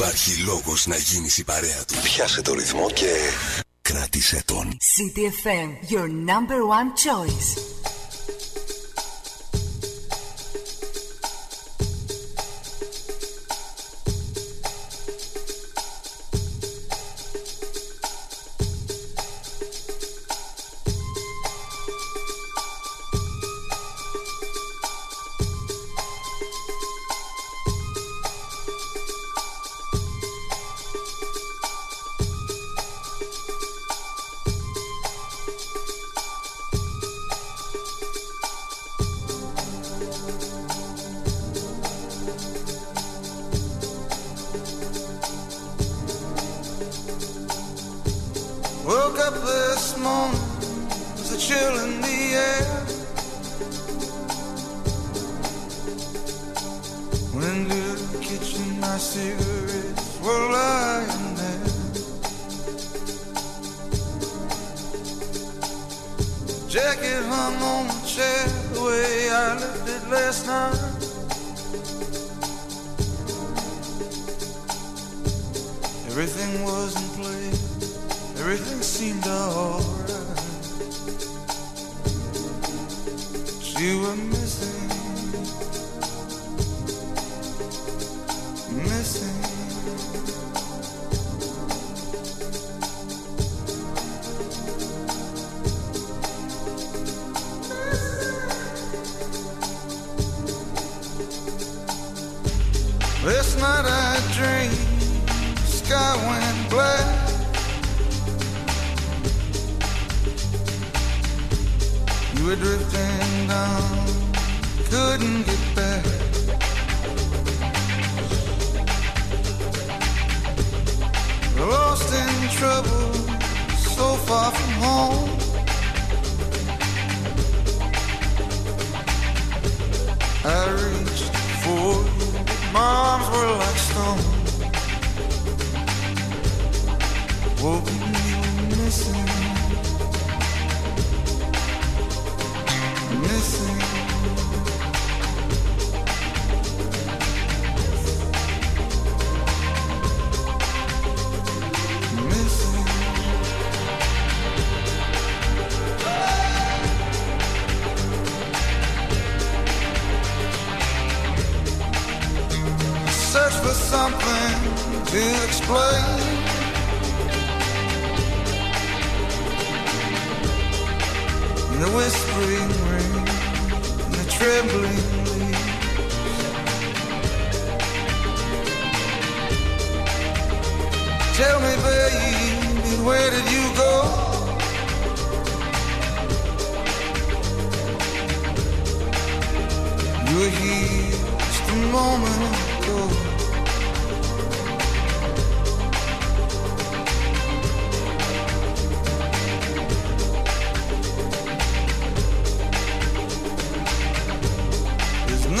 Υπάρχει λόγος να γίνεις η παρέα του. Πιάσε το ρυθμό και κράτησε τον. CTFM, your number one choice.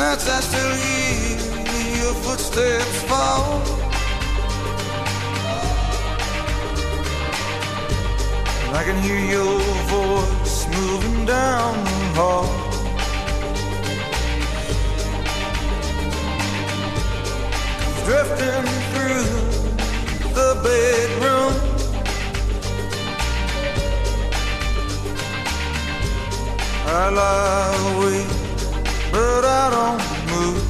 nights I still hear your footsteps fall. And I can hear your voice moving down the hall. Drifting through the bedroom. I lie awake but I don't move.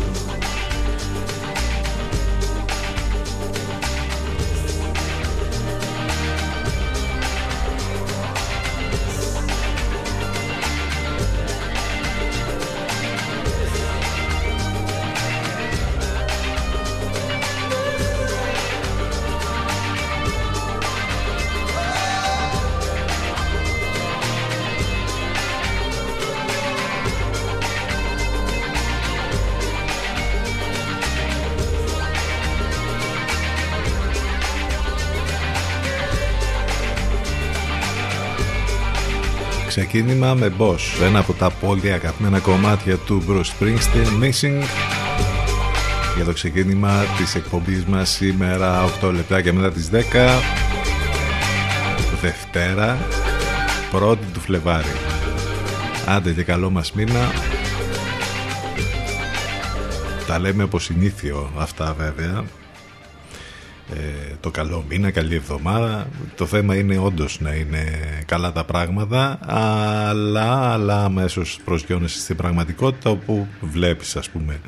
Ξεκίνημα με Bosch, ένα από τα πολύ αγαπημένα κομμάτια του Bruce Springsteen, Missing. Για το ξεκίνημα της εκπομπής μας σήμερα 8 λεπτά και μετά τις 10 Δευτέρα 1η του Φλεβάρι. Άντε και καλό μας μήνα. Τα λέμε από συνήθιο αυτά βέβαια ε, το καλό μήνα, καλή εβδομάδα. Το θέμα είναι όντως να είναι καλά τα πράγματα, αλλά, αλλά αμέσως προσγειώνεσαι στην πραγματικότητα όπου βλέπεις ας πούμε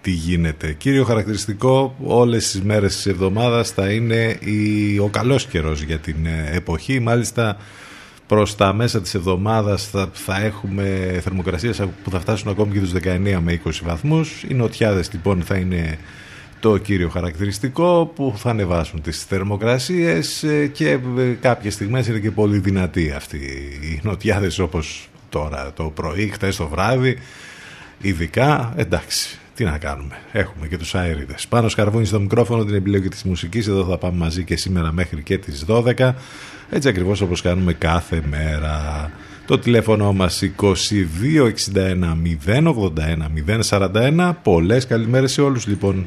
τι γίνεται. Κύριο χαρακτηριστικό όλες τις μέρες της εβδομάδας θα είναι η, ο καλός καιρός για την ε, εποχή. Μάλιστα προς τα μέσα της εβδομάδας θα, θα έχουμε θερμοκρασίες που θα φτάσουν ακόμη και τους 19 με 20 βαθμούς. Οι νοτιάδες λοιπόν θα είναι το κύριο χαρακτηριστικό που θα ανεβάσουν τις θερμοκρασίες ε, και ε, κάποιες στιγμές είναι και πολύ δυνατοί αυτοί οι νοτιάδες όπως τώρα το πρωί, χτες το βράδυ ειδικά. Εντάξει τι να κάνουμε, έχουμε και τους αέριδες πάνω σκαρβούνι στο μικρόφωνο την επιλογή της μουσικής. Εδώ θα πάμε μαζί και σήμερα μέχρι και τις 12 έτσι ακριβώς όπως κάνουμε κάθε μέρα. Το τηλέφωνο μας 2261 081 041 πολλές καλημέρες σε όλους λοιπόν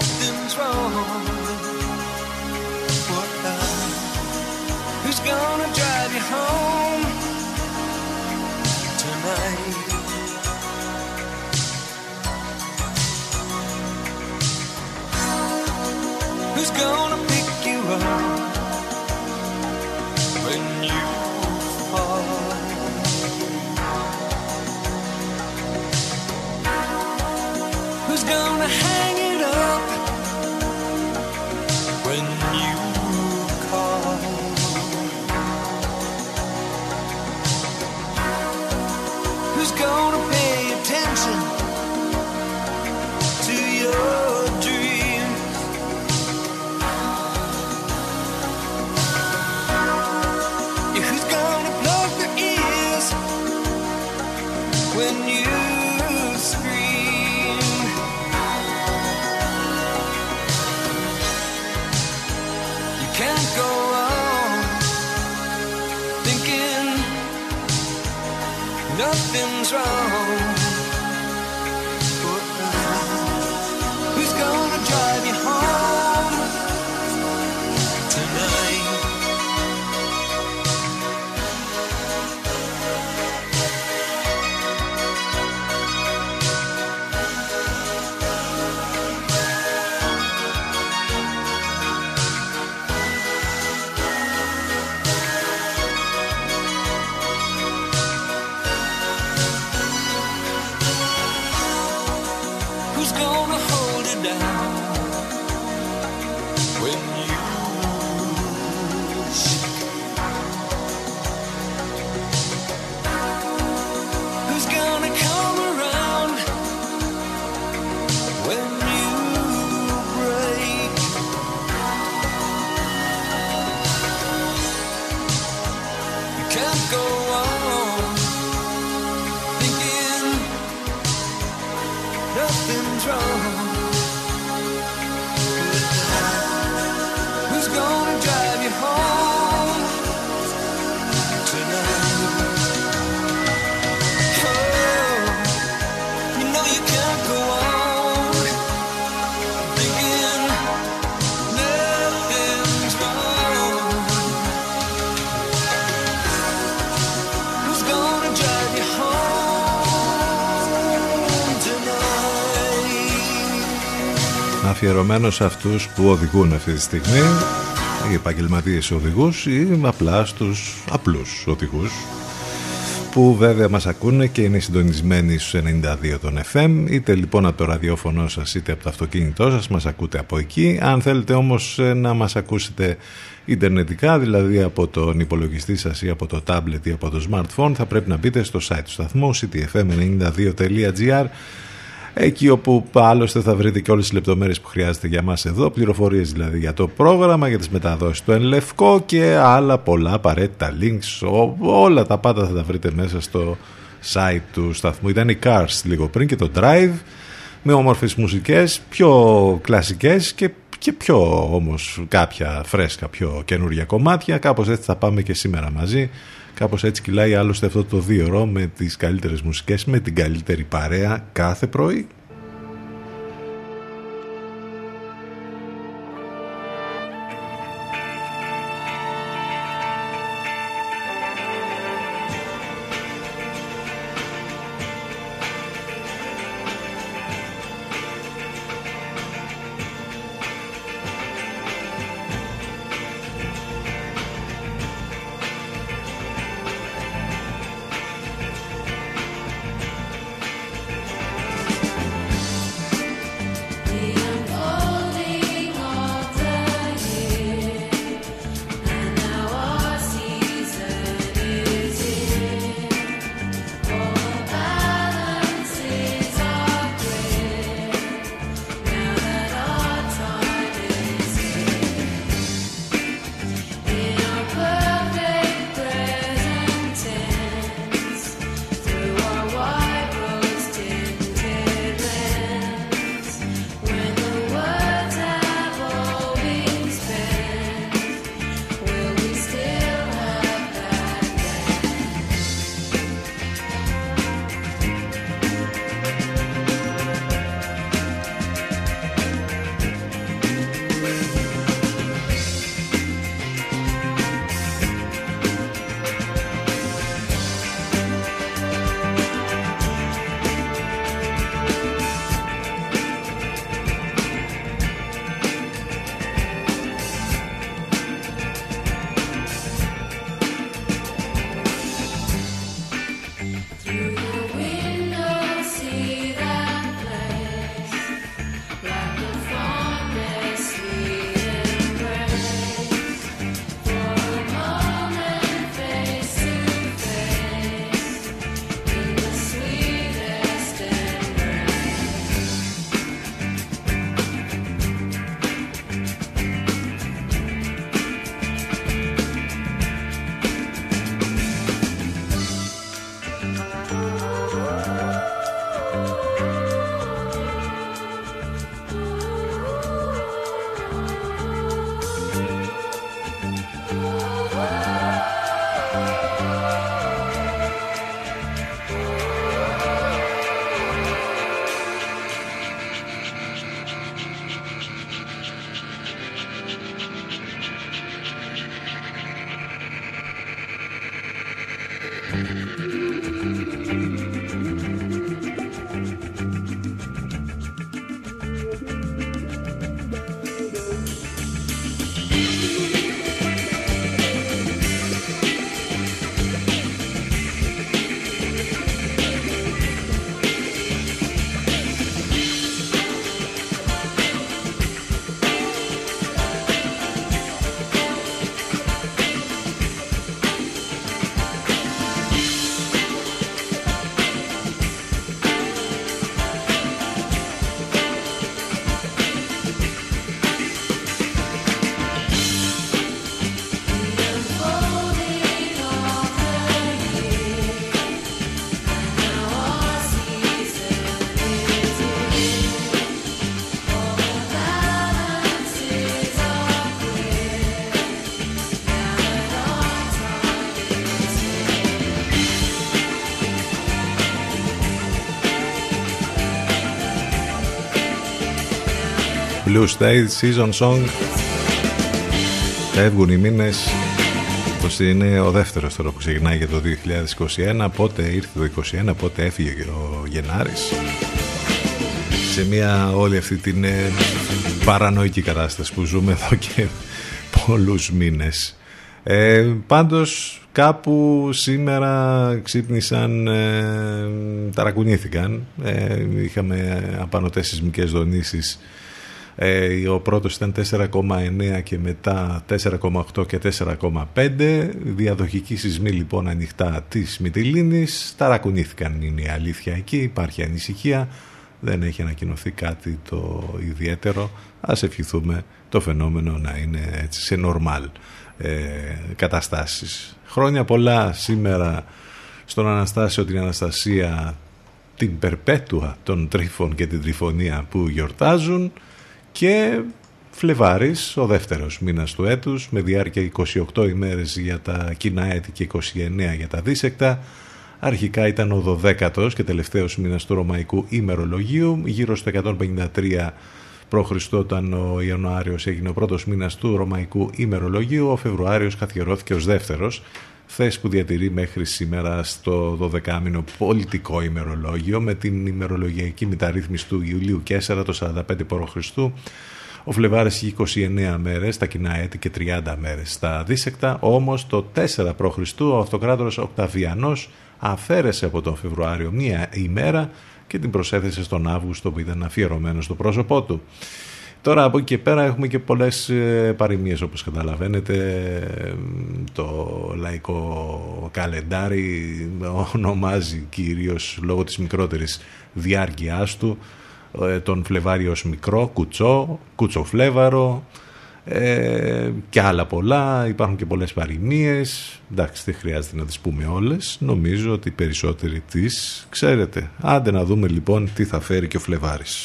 something's wrong. Αφιερωμένος σε αυτούς που οδηγούν αυτή τη στιγμή. Οι επαγγελματίες οδηγούς ή απλά στους απλούς οδηγούς που βέβαια μας ακούνε και είναι συντονισμένοι στους 92 των FM είτε λοιπόν από το ραδιόφωνο σας είτε από το αυτοκίνητό σας μας ακούτε από εκεί. Αν θέλετε όμως ε, να μας ακούσετε Ιντερνετικά, δηλαδή από τον υπολογιστή σας ή από το tablet ή από το smartphone, θα πρέπει να μπείτε στο site του σταθμού ctfm92.gr εκεί όπου άλλωστε θα βρείτε και όλες τις λεπτομέρειες που χρειάζεται για μας εδώ, πληροφορίες δηλαδή για το πρόγραμμα, για τις μεταδόσεις του Ενλευκό και άλλα πολλά απαραίτητα links, όλα τα πάντα θα τα βρείτε μέσα στο site του σταθμού. Ήταν η Cars λίγο πριν και το Drive με όμορφες μουσικές, πιο κλασικές και, και πιο όμως κάποια φρέσκα, πιο καινούργια κομμάτια. Κάπως έτσι θα πάμε και σήμερα μαζί. Κάπως έτσι κυλάει άλλωστε αυτό το δύο ώρο με τις καλύτερες μουσικές, με την καλύτερη παρέα κάθε πρωί. Blue State Season Song. Φεύγουν οι μήνες Πως είναι ο δεύτερος τώρα που ξεκινάει για το 2021 Πότε ήρθε το 2021 Πότε έφυγε ο Γενάρης. Σε μια όλη αυτή την ε, παρανοϊκή κατάσταση που ζούμε εδώ και πολλούς μήνες. Ε, Πάντως κάπου σήμερα ξύπνησαν, ε, ταρακουνήθηκαν. Ε, είχαμε απανωτές σεισμικές δονήσεις Ε, ο πρώτος ήταν 4,9 και μετά 4,8 και 4,5. Διαδοχική σεισμή λοιπόν ανοιχτά της Μυτιλίνης. Ταρακουνήθηκαν είναι η αλήθεια εκεί, υπάρχει ανησυχία. Δεν έχει ανακοινωθεί κάτι το ιδιαίτερο. Ας ευχηθούμε το φαινόμενο να είναι έτσι σε νορμάλ ε, καταστάσεις. Χρόνια πολλά σήμερα στον Αναστάσιο την Αναστασία την περπέτουα των τρίφων και την τριφωνία που γιορτάζουν και Φλεβάρης, ο δεύτερος μήνας του έτους, με διάρκεια 28 ημέρες για τα κοινά έτη και 29 για τα δίσεκτα. Αρχικά ήταν ο 12ος και τελευταίος μήνας του Ρωμαϊκού ημερολογίου, γύρω στο 153 π.Χ. όταν ο Ιανουάριος έγινε ο πρώτος μήνας του Ρωμαϊκού ημερολογίου, ο Φεβρουάριος καθιερώθηκε ως δεύτερος, θέση που διατηρεί μέχρι σήμερα στο 12μηνο πολιτικό ημερολόγιο με την ημερολογιακή μεταρρύθμιση του Ιουλίου 4 το 45 π.Χ. Ο Φλεβάρης είχε 29 μέρες στα κοινά έτη και 30 μέρες στα δίσεκτα, όμως το 4 π.Χ. ο αυτοκράτορας Οκταβιανός αφαίρεσε από τον Φεβρουάριο μία ημέρα και την προσέθεσε στον Αύγουστο που ήταν αφιερωμένο στο πρόσωπό του. Τώρα από εκεί και πέρα έχουμε και πολλές ε, παροιμίες όπως καταλαβαίνετε το λαϊκό καλεντάρι ονομάζει κυρίως λόγω της μικρότερης διάρκειάς του ε, τον Φλεβάριο ως μικρό, κουτσό, κουτσοφλέβαρο ε, και άλλα πολλά. Υπάρχουν και πολλές παροιμίες. Εντάξει, δεν χρειάζεται να τις πούμε όλες. Νομίζω ότι οι περισσότεροι τις ξέρετε. Άντε να δούμε λοιπόν τι θα φέρει και ο Φλεβάρης.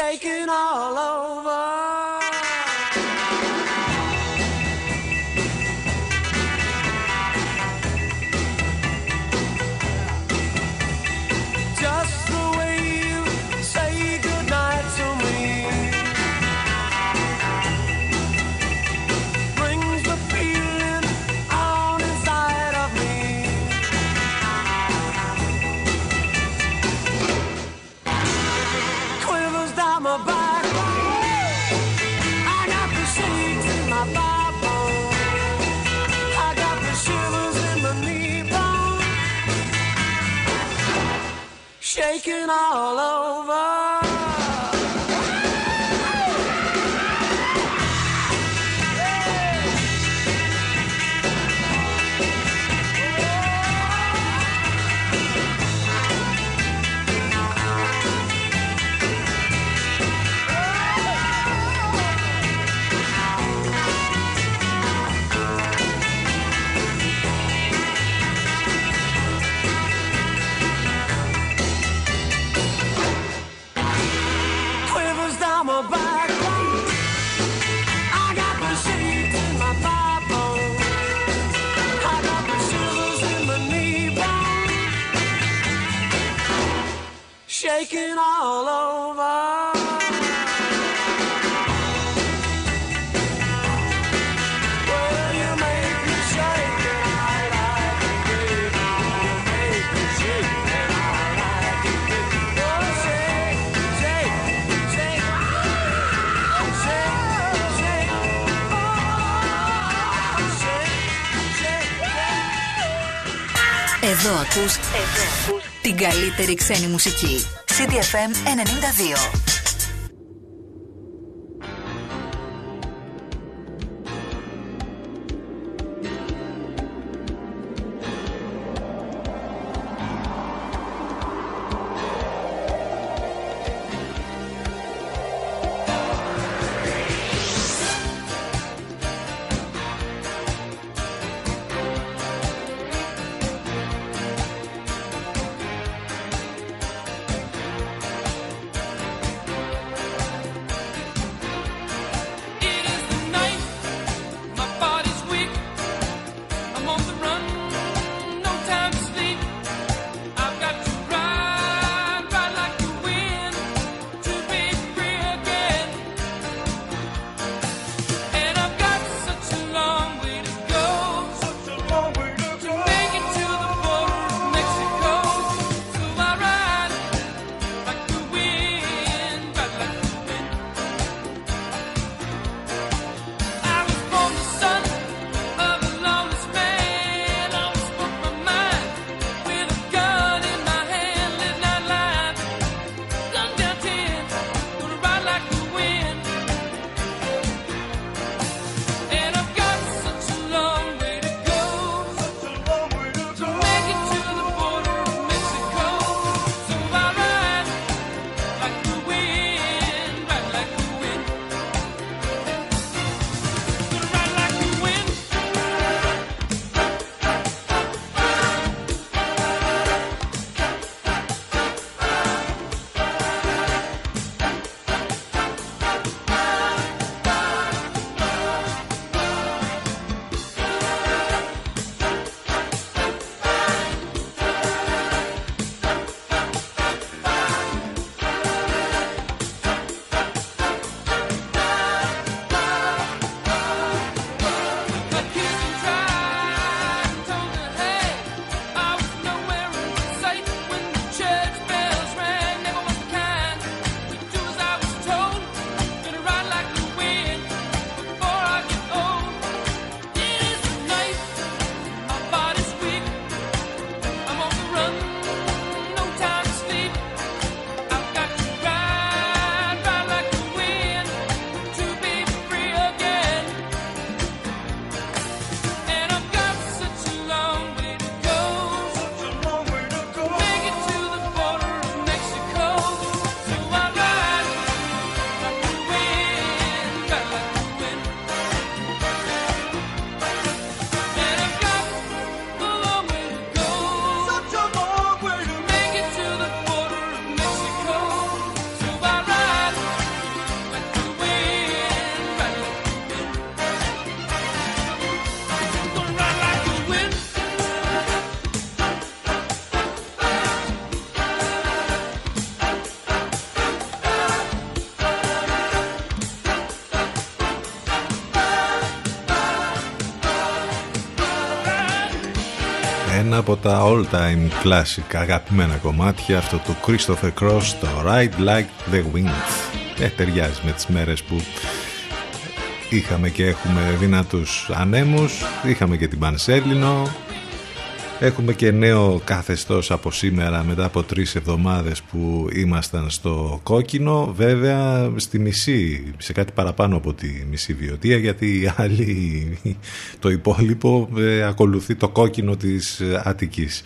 shaking all over. taken all over. Εδώ ακούς, την καλύτερη ξένη μουσική. CDFM 92. Από τα all time classic αγαπημένα κομμάτια αυτό το Christopher Cross το Ride Like the Wind. Ε, ταιριάζει με τις μέρες που είχαμε και έχουμε δυνατούς ανέμους είχαμε και την Πανσέλινο Έχουμε και νέο καθεστώς από σήμερα μετά από τρεις εβδομάδες που ήμασταν στο κόκκινο βέβαια στη μισή, σε κάτι παραπάνω από τη μισή βιωτεία γιατί η άλλη, το υπόλοιπο ε, ακολουθεί το κόκκινο της Αττικής.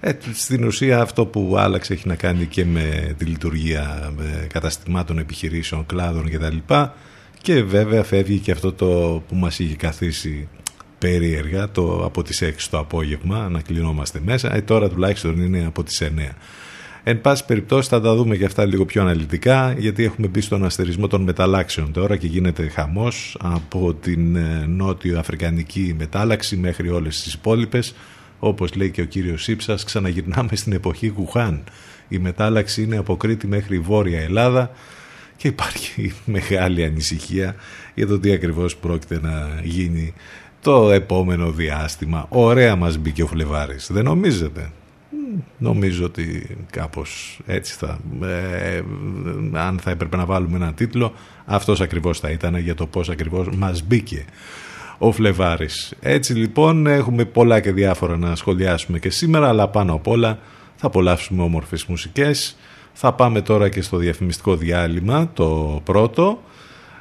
Ε, στην ουσία αυτό που άλλαξε έχει να κάνει και με τη λειτουργία με καταστημάτων, επιχειρήσεων, κλάδων κτλ. Και βέβαια φεύγει και αυτό το που μας είχε καθίσει περίεργα το, από τις 6 το απόγευμα να κλεινόμαστε μέσα. Ε, τώρα τουλάχιστον είναι από τις 9 Εν πάση περιπτώσει θα τα δούμε και αυτά λίγο πιο αναλυτικά γιατί έχουμε μπει στον αστερισμό των μεταλλάξεων τώρα και γίνεται χαμός από την ε, νότιο αφρικανική μετάλλαξη μέχρι όλες τις υπόλοιπες. όπως λέει και ο κύριος Σύψας ξαναγυρνάμε στην εποχή Κουχάν η μετάλλαξη είναι από Κρήτη μέχρι Βόρεια Ελλάδα και υπάρχει μεγάλη ανησυχία για το τι ακριβώς πρόκειται να γίνει το επόμενο διάστημα. Ωραία μας μπήκε ο Φλεβάρης. Δεν νομίζετε; Νομίζω ότι κάπως έτσι θα... Ε, αν θα έπρεπε να βάλουμε ένα τίτλο, αυτός ακριβώς θα ήταν για το πώς ακριβώς μας μπήκε ο Φλεβάρης. Έτσι λοιπόν έχουμε πολλά και διάφορα να σχολιάσουμε και σήμερα, αλλά πάνω απ' όλα θα απολαύσουμε όμορφες μουσικές. Θα πάμε τώρα και στο διαφημιστικό διάλειμμα, το πρώτο.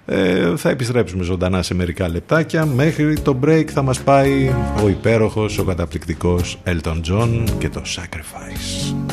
Ε, θα επιστρέψουμε ζωντανά σε μερικά λεπτάκια. Μέχρι το break θα μας πάει ο υπέροχος, ο καταπληκτικός Elton John και το Sacrifice.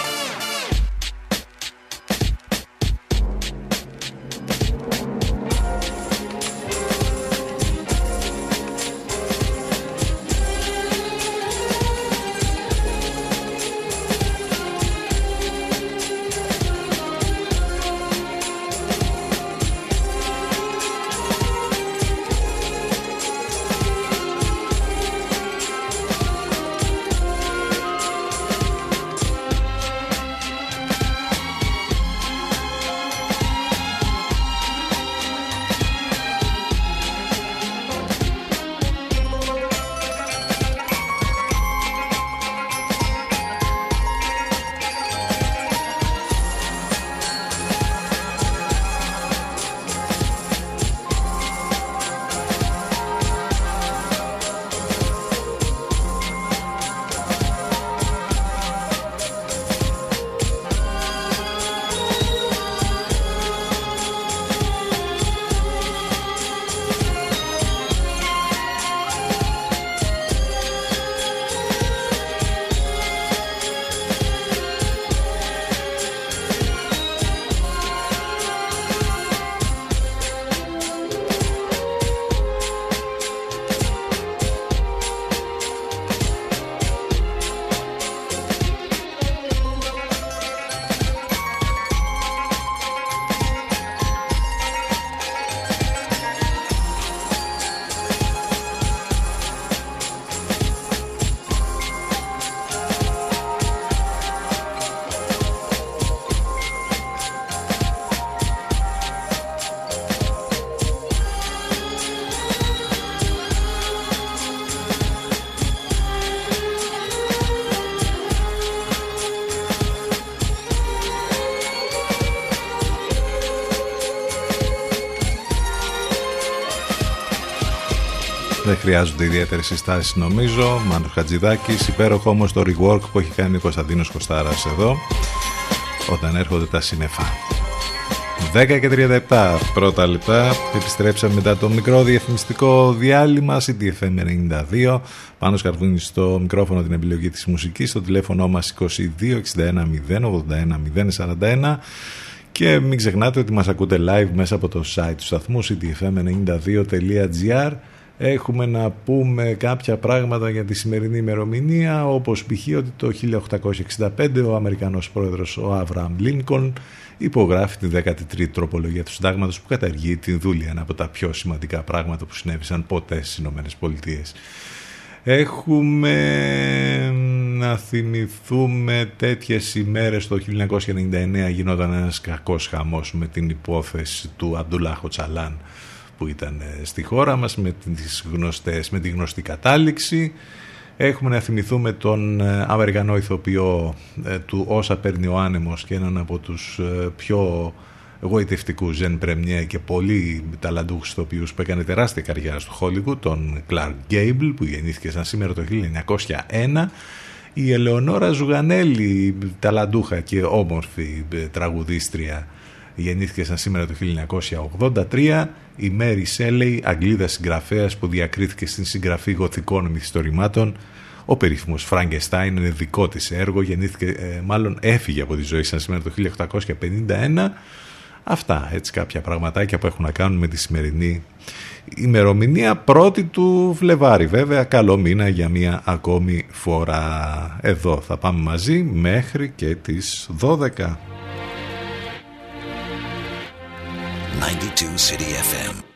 Χρειάζονται ιδιαίτερες συστάσεις νομίζω. Μάνος Χατζηδάκης, υπέροχο όμως το rework που έχει κάνει ο Κωνσταντίνος Κοστάρας εδώ, όταν έρχονται τα σύννεφα. 10 και 37 πρώτα λεπτά. Επιστρέψαμε μετά το μικρό διαφημιστικό διάλειμμα. CTFM 92. Πάνω σκαρβούνι στο μικρόφωνο την επιλογή της μουσικής. Στο τηλέφωνο μας 2261 081 041. Και μην ξεχνάτε ότι μας ακούτε live μέσα από το site του σταθμού ctfm92.gr Έχουμε να πούμε κάποια πράγματα για τη σημερινή ημερομηνία, όπως π.χ. ότι το 1865 ο Αμερικανός πρόεδρος ο Αβραάμ Λίνκον υπογράφει τη 13η τροπολογία του συντάγματος που καταργεί την δούλη, ένα από τα πιο σημαντικά πράγματα που συνέβησαν ποτέ στις Ηνωμένες Πολιτείες. Έχουμε να θυμηθούμε τέτοιες ημέρες το 1999 γινόταν ένας κακός χαμός με την υπόθεση του Αμπτουλάχο Τσαλάν που ήταν ε, στη χώρα μας με, τις γνωστές, με τη γνωστή κατάληξη. Έχουμε να θυμηθούμε τον ε, Αμερικανό ηθοποιό ε, του «Όσα παίρνει ο άνεμος» και έναν από τους πιο εγωιτευτικού Ζεν Πρεμιέ και πολύ ταλαντούχους ηθοποιούς που έκανε τεράστια καριέρα στο Hollywood, τον Clark Gable που γεννήθηκε σαν σήμερα το 1901 η Ελεονόρα Ζουγανέλη, ταλαντούχα και όμορφη τραγουδίστρια γεννήθηκε σαν σήμερα το 1983 η Μέρι Σέλεϊ, Αγγλίδα συγγραφέας που διακρίθηκε στην συγγραφή γοθικών μυθιστορημάτων. Ο περίφημος Φράγκεστάιν είναι δικό της έργο, γεννήθηκε, ε, μάλλον έφυγε από τη ζωή σαν σήμερα το 1851. Αυτά, έτσι κάποια πραγματάκια που έχουν να κάνουν με τη σημερινή ημερομηνία πρώτη του Φλεβάρι. Βέβαια, καλό μήνα για μία ακόμη φορά. Εδώ θα πάμε μαζί μέχρι και τις 12. 92 City FM.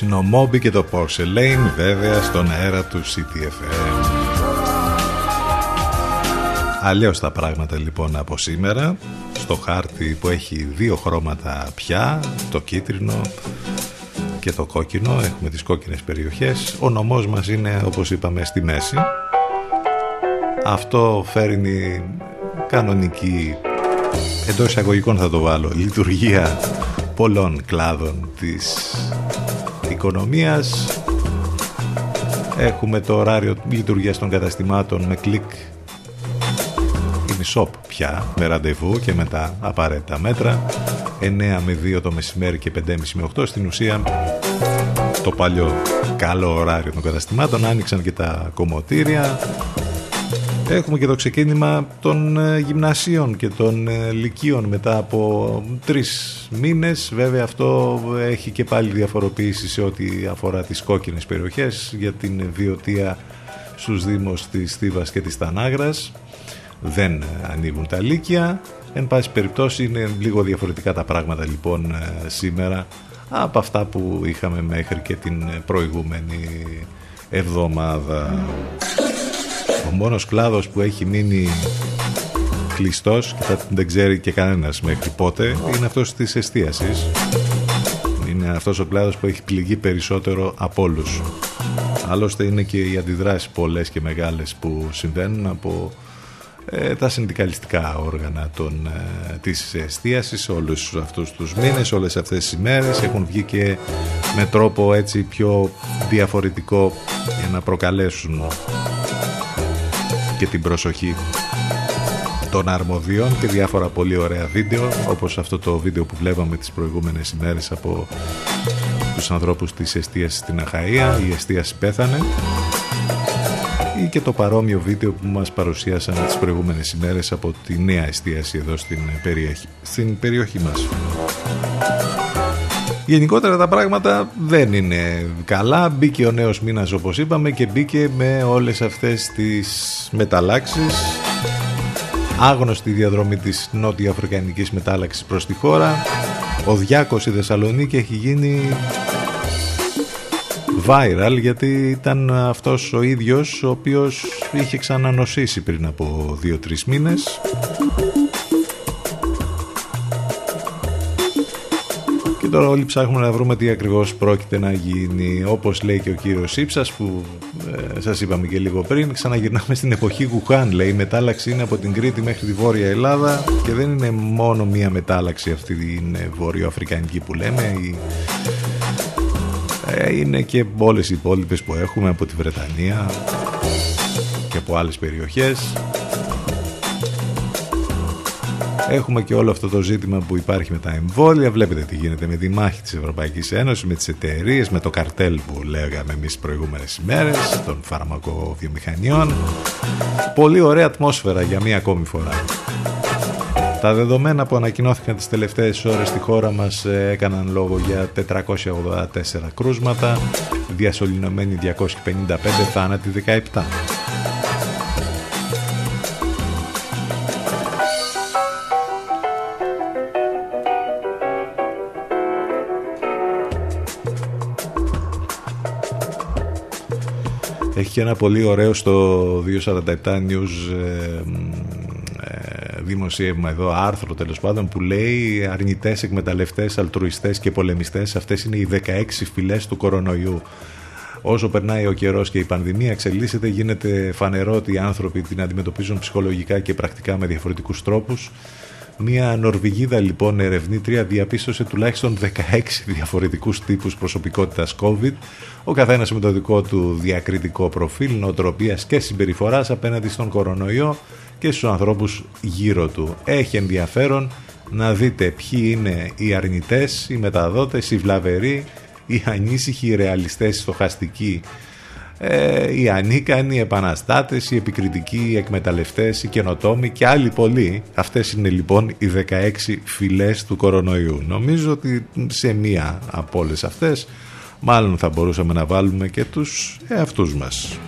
Είναι ο Moby και το Porcelain βέβαια στον αέρα του CTFM. Αλλιώς τα πράγματα λοιπόν από σήμερα στο χάρτη που έχει δύο χρώματα πια, το κίτρινο και το κόκκινο, έχουμε τις κόκκινες περιοχές. Ο νομός μας είναι όπως είπαμε στη μέση. Αυτό φέρνει κανονική εντός εισαγωγικών θα το βάλω λειτουργία πολλών κλάδων της οικονομίας. Έχουμε το ωράριο λειτουργίας των καταστημάτων με κλικ. Είναι shop πια με ραντεβού και με τα απαραίτητα μέτρα. 9 με 2 το μεσημέρι και 5.30 με 8 στην ουσία το παλιό καλό ωράριο των καταστημάτων άνοιξαν και τα κομμωτήρια Έχουμε και το ξεκίνημα των ε, γυμνασίων και των ε, λυκείων μετά από τρεις μήνες. Βέβαια αυτό έχει και πάλι διαφοροποίηση σε ό,τι αφορά τις κόκκινες περιοχές για την βιωτεία στους δήμους της Στίβας και της Τανάγρας. Δεν ανοίγουν τα λύκεια. Εν πάση περιπτώσει είναι λίγο διαφορετικά τα πράγματα λοιπόν ε, σήμερα από αυτά που είχαμε μέχρι και την προηγούμενη εβδομάδα. Ο μόνος κλάδος που έχει μείνει κλειστός και θα, δεν ξέρει και κανένας μέχρι πότε είναι αυτός της εστίασης. Είναι αυτός ο κλάδος που έχει πληγεί περισσότερο από όλους. Άλλωστε είναι και οι αντιδράσεις πολλές και μεγάλες που συμβαίνουν από ε, τα συνδικαλιστικά όργανα των, ε, της εστίασης όλους αυτούς τους μήνες, όλες αυτές τις ημέρες έχουν βγει και με τρόπο έτσι πιο διαφορετικό για να προκαλέσουν και την προσοχή των αρμοδίων και διάφορα πολύ ωραία βίντεο όπως αυτό το βίντεο που βλέπαμε τις προηγούμενες ημέρες από τους ανθρώπους της εστίασης στην Αχαΐα η εστίαση πέθανε ή και το παρόμοιο βίντεο που μας παρουσίασαν τις προηγούμενες ημέρες από τη νέα εστίαση εδώ στην περιοχή, στην περιοχή μας. Γενικότερα τα πράγματα δεν είναι καλά. Μπήκε ο νέος μήνας όπως είπαμε και μπήκε με όλες αυτές τις μεταλλάξεις. Άγνωστη διαδρομή της νότιας αφρικανικής μετάλλαξης προς τη χώρα. Ο Διάκος στη Θεσσαλονίκη έχει γίνει viral γιατί ήταν αυτός ο ίδιος ο οποίος είχε ξανανοσήσει πριν από 2-3 μήνες Και τώρα όλοι ψάχνουμε να βρούμε τι ακριβώς πρόκειται να γίνει. Όπως λέει και ο κύριος Ήψας που ε, σας είπαμε και λίγο πριν, ξαναγυρνάμε στην εποχή Γουχάν. Λέει η μετάλλαξη είναι από την Κρήτη μέχρι τη Βόρεια Ελλάδα και δεν είναι μόνο μία μετάλλαξη αυτή την βόρειο-αφρικανική που λέμε. Η... Ε, είναι και όλες οι υπόλοιπες που έχουμε από τη Βρετανία και από άλλες περιοχές Έχουμε και όλο αυτό το ζήτημα που υπάρχει με τα εμβόλια. Βλέπετε τι γίνεται με τη μάχη της Ευρωπαϊκής Ένωσης, με τις εταιρείες, με το καρτέλ που λέγαμε εμείς τις προηγούμενες ημέρες, των φαρμακοβιομηχανιών. Πολύ ωραία ατμόσφαιρα για μία ακόμη φορά. Τα δεδομένα που ανακοινώθηκαν τις τελευταίες ώρες στη χώρα μας ε, έκαναν λόγο για 484 κρούσματα, διασωληνωμένοι 255 θάνατοι 17. Έχει και ένα πολύ ωραίο στο 247 News ε, ε, δημοσίευμα εδώ, άρθρο τέλος πάντων που λέει αρνητές, εκμεταλλευτές, αλτρουιστές και πολεμιστές αυτές είναι οι 16 φυλές του κορονοϊού. Όσο περνάει ο καιρός και η πανδημία εξελίσσεται, γίνεται φανερό ότι οι άνθρωποι την αντιμετωπίζουν ψυχολογικά και πρακτικά με διαφορετικούς τρόπους. Μία Νορβηγίδα λοιπόν ερευνήτρια διαπίστωσε τουλάχιστον 16 διαφορετικούς τύπους προσωπικότητας COVID, ο καθένας με το δικό του διακριτικό προφίλ, νοοτροπίας και συμπεριφοράς απέναντι στον κορονοϊό και στους ανθρώπους γύρω του. Έχει ενδιαφέρον να δείτε ποιοι είναι οι αρνητές, οι μεταδότες, οι βλαβεροί, οι ανήσυχοι, οι ρεαλιστές, οι στοχαστικοί ε, οι ανίκανοι, οι επαναστάτες, οι επικριτικοί, οι εκμεταλλευτές, οι καινοτόμοι και άλλοι πολλοί. Αυτές είναι λοιπόν οι 16 φυλές του κορονοϊού. Νομίζω ότι σε μία από όλες αυτές μάλλον θα μπορούσαμε να βάλουμε και τους εαυτούς μας.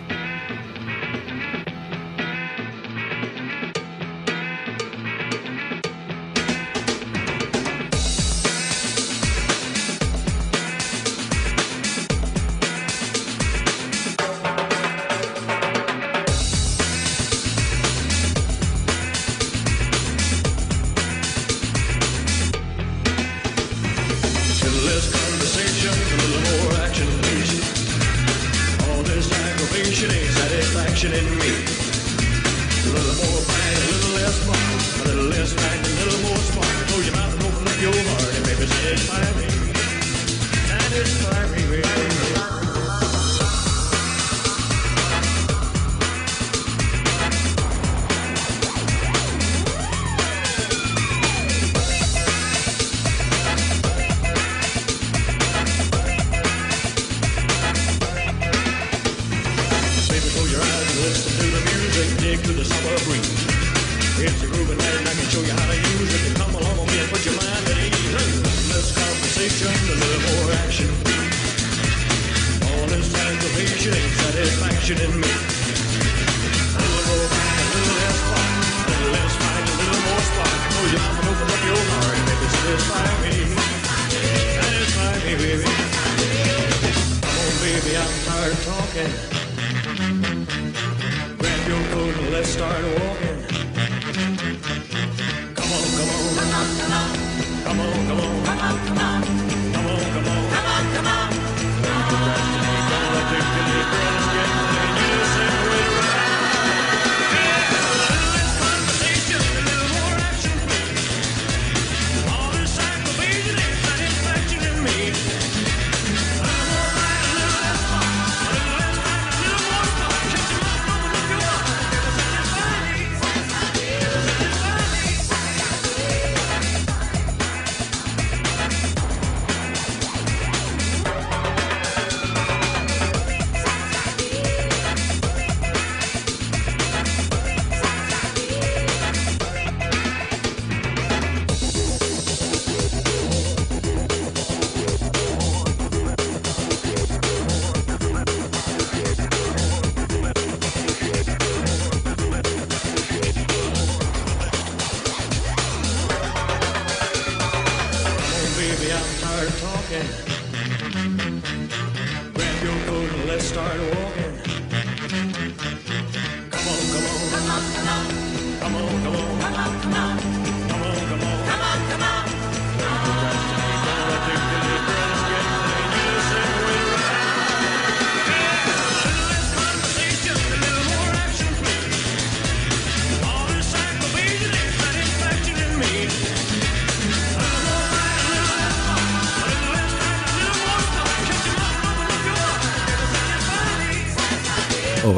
Grab your coat and let's start walking.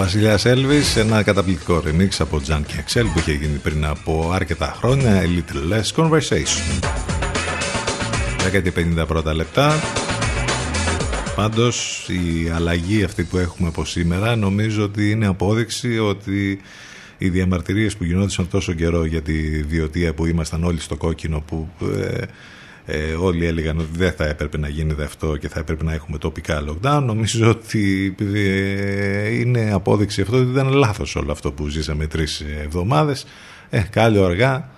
Ο Βασιλιάς Έλβης, ένα καταπληκτικό remix από Junkie Excel που είχε γίνει πριν από αρκετά χρόνια, A Little Less Conversation. 10 51 λεπτά. Πάντως η αλλαγή αυτή που έχουμε από σήμερα νομίζω ότι είναι απόδειξη ότι οι διαμαρτυρίες που γινόντουσαν τόσο καιρό για τη διωτία που ήμασταν όλοι στο κόκκινο που ε, ε, όλοι έλεγαν ότι δεν θα έπρεπε να γίνεται αυτό και θα έπρεπε να έχουμε τοπικά lockdown. Νομίζω ότι ε, είναι απόδειξη αυτό ότι ήταν λάθος όλο αυτό που ζήσαμε τρεις εβδομάδες. Ε, κάλλιο αργά,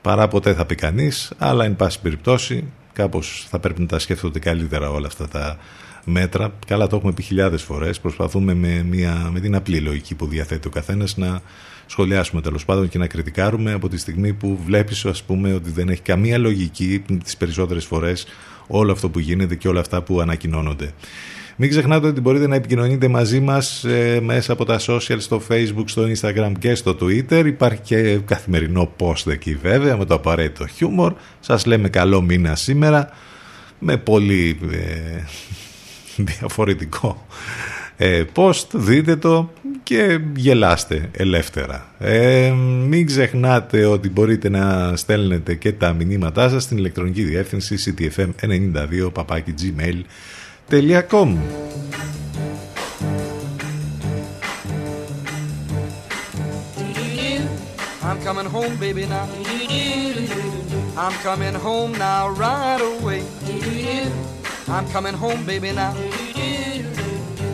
παρά ποτέ θα πει κανείς, αλλά εν πάση περιπτώσει κάπως θα πρέπει να τα σκέφτονται καλύτερα όλα αυτά τα μέτρα. Καλά το έχουμε πει χιλιάδες φορές. Προσπαθούμε με, μια, με την απλή λογική που διαθέτει ο καθένας να σχολιάσουμε τέλος πάντων και να κριτικάρουμε από τη στιγμή που βλέπεις, ας πούμε, ότι δεν έχει καμία λογική τις περισσότερες φορές όλο αυτό που γίνεται και όλα αυτά που ανακοινώνονται. Μην ξεχνάτε ότι μπορείτε να επικοινωνείτε μαζί μας ε, μέσα από τα social, στο facebook, στο instagram και στο twitter. Υπάρχει και καθημερινό post εκεί βέβαια με το απαραίτητο χιούμορ. Σας λέμε καλό μήνα σήμερα με πολύ ε, διαφορετικό ε, post, δείτε το και γελάστε ελεύθερα. Ε, μην ξεχνάτε ότι μπορείτε να στέλνετε και τα μηνύματά σας στην ηλεκτρονική διεύθυνση ctfm92 gmail.com I'm coming home, baby, now. I'm coming home now, right away. I'm coming home, baby, now.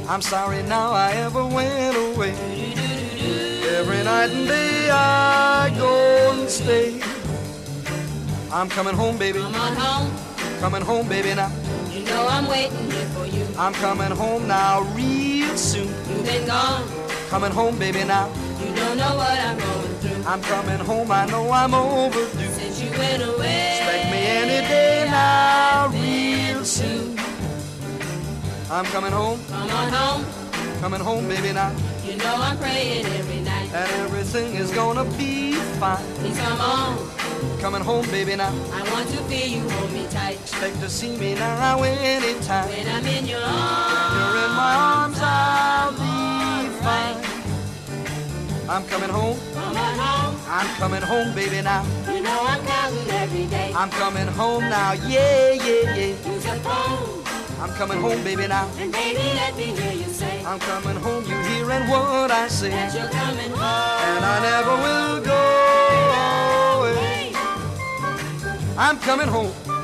I'm sorry now I ever went away. Every night and day I go and stay. I'm coming home, baby. Come on home. Coming home, baby, now. You know I'm waiting here for you. I'm coming home now real soon. You've been gone. Coming home, baby, now. You don't know what I'm going through. I'm coming home, I know I'm overdue. Since you went away. Expect me any day now, real soon. I'm coming home. Come on home. Coming home, baby, now. You know I'm praying every night. And everything is gonna be fine. Please come on. Coming home, baby, now. I want to feel you hold me tight. Expect to see me now anytime. When I'm in your arms. You're in my arms, I'll be fine. I'm coming home. Come on home. I'm coming home, baby, now. You know I'm counting every day. I'm coming home now, yeah, yeah, yeah. Use your phone. I'm coming home, baby, now. And baby, let me hear you say. I'm coming home, you hearing what I say. That you're coming home. And I never will go away. I'm coming home.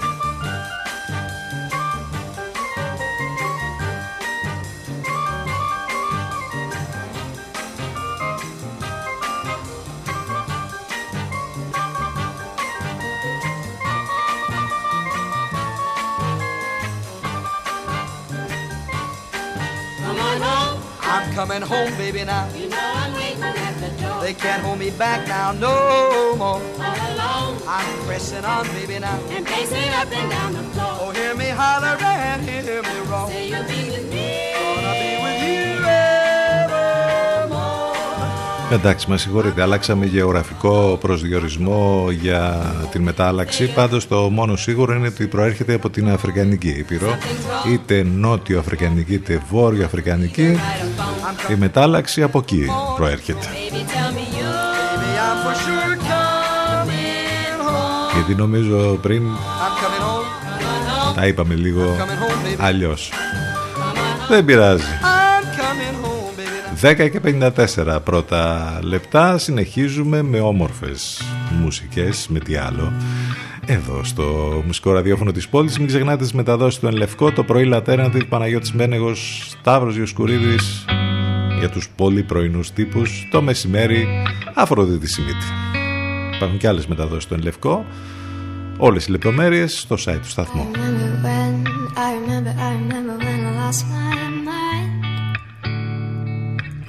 Baby, now. You know I'm waiting at the door. They can't hold me back now, no more. All alone. I'm pressing on, baby, now. And pacing up and down the floor. Oh, hear me holler and hear me roar. Say you'll be with me. Εντάξει, μα συγχωρείτε, αλλάξαμε γεωγραφικό προσδιορισμό για την μετάλλαξη. Πάντως το μόνο σίγουρο είναι ότι προέρχεται από την Αφρικανική Ήπειρο, είτε νότιο Αφρικανική είτε βόρειο Αφρικανική. Η μετάλλαξη από εκεί προέρχεται. Γιατί νομίζω πριν τα είπαμε λίγο αλλιώς. Δεν πειράζει. 10 και 54 πρώτα λεπτά συνεχίζουμε με όμορφες μουσικές, με τι άλλο. Εδώ στο μουσικό ραδιόφωνο της πόλης μην ξεχνάτε τις μεταδόσεις του Ενλευκό το πρωί Λατέρνατη, Παναγιώτης Μένεγος, Σταύρος Ιωσκουρίδης για τους πολύ πρωινούς τύπους το μεσημέρι Αφροδίτη Σιμίτη. Υπάρχουν και άλλες μεταδόσεις του Ενλευκό όλες οι λεπτομέρειες στο site του σταθμού.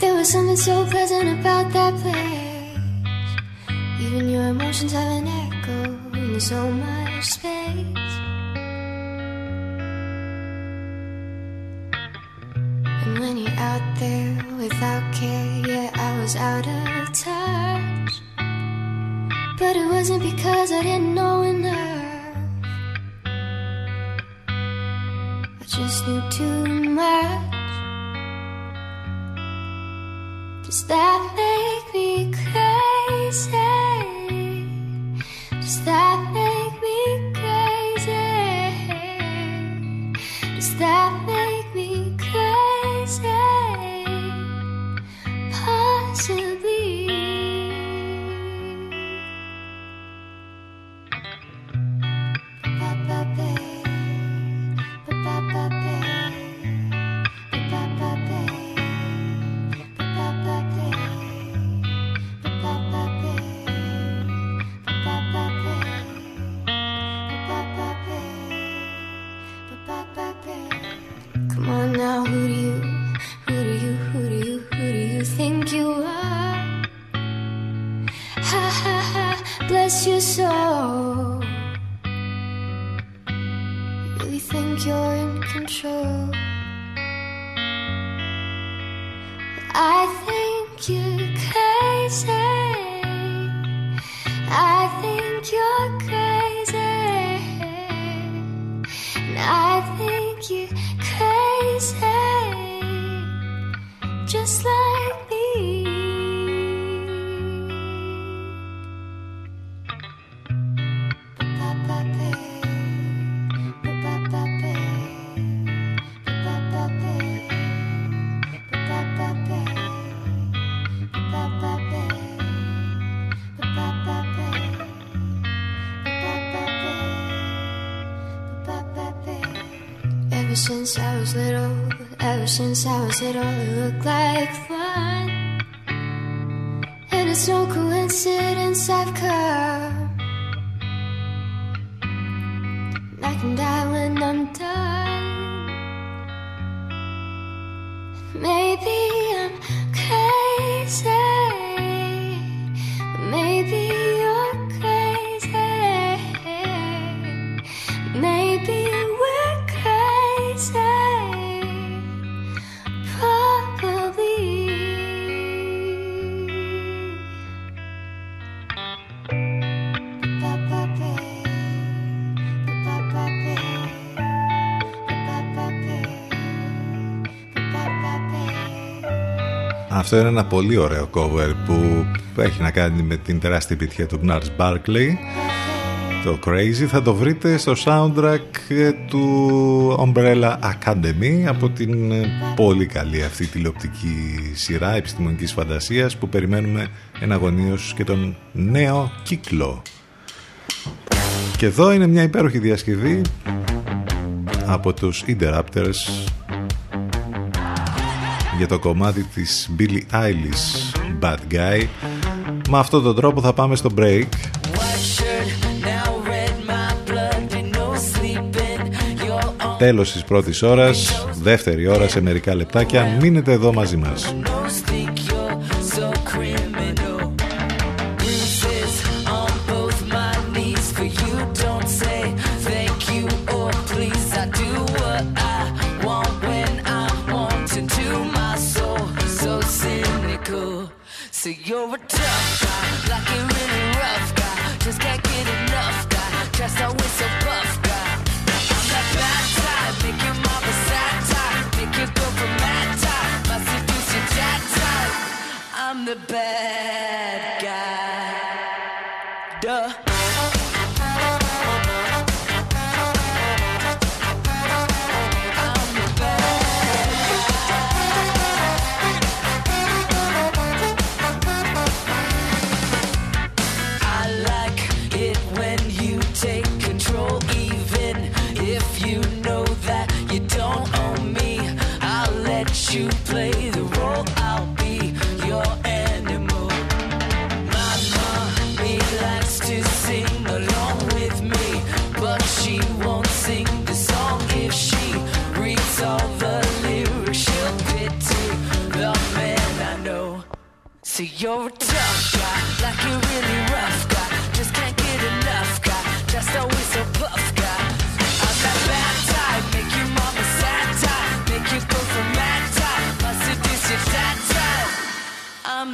There was something so pleasant about that place. Even your emotions have an echo in so much space. And when you're out there without care, yeah, I was out of touch. But it wasn't because I didn't know enough. I just knew too much. Does that make me crazy? Does that I think you're crazy. I think you're crazy. I think you're crazy. Just like since I was little, ever since I was little, it looked like fun. And it's no coincidence I've come. Αυτό είναι ένα πολύ ωραίο cover που έχει να κάνει με την τεράστια επιτυχία του Gnars Barkley. Το Crazy θα το βρείτε στο soundtrack του Umbrella Academy από την πολύ καλή αυτή τηλεοπτική σειρά επιστημονικής φαντασίας που περιμένουμε εναγωνίως και τον νέο κύκλο. Και εδώ είναι μια υπέροχη διασκευή από τους Interrupters για το κομμάτι της Billie Eilish Bad Guy. Με αυτόν τον τρόπο θα πάμε στο break. Τέλος της πρώτης ώρας δεύτερη ώρα σε μερικά λεπτάκια. Μείνετε εδώ μαζί μας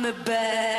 the bed.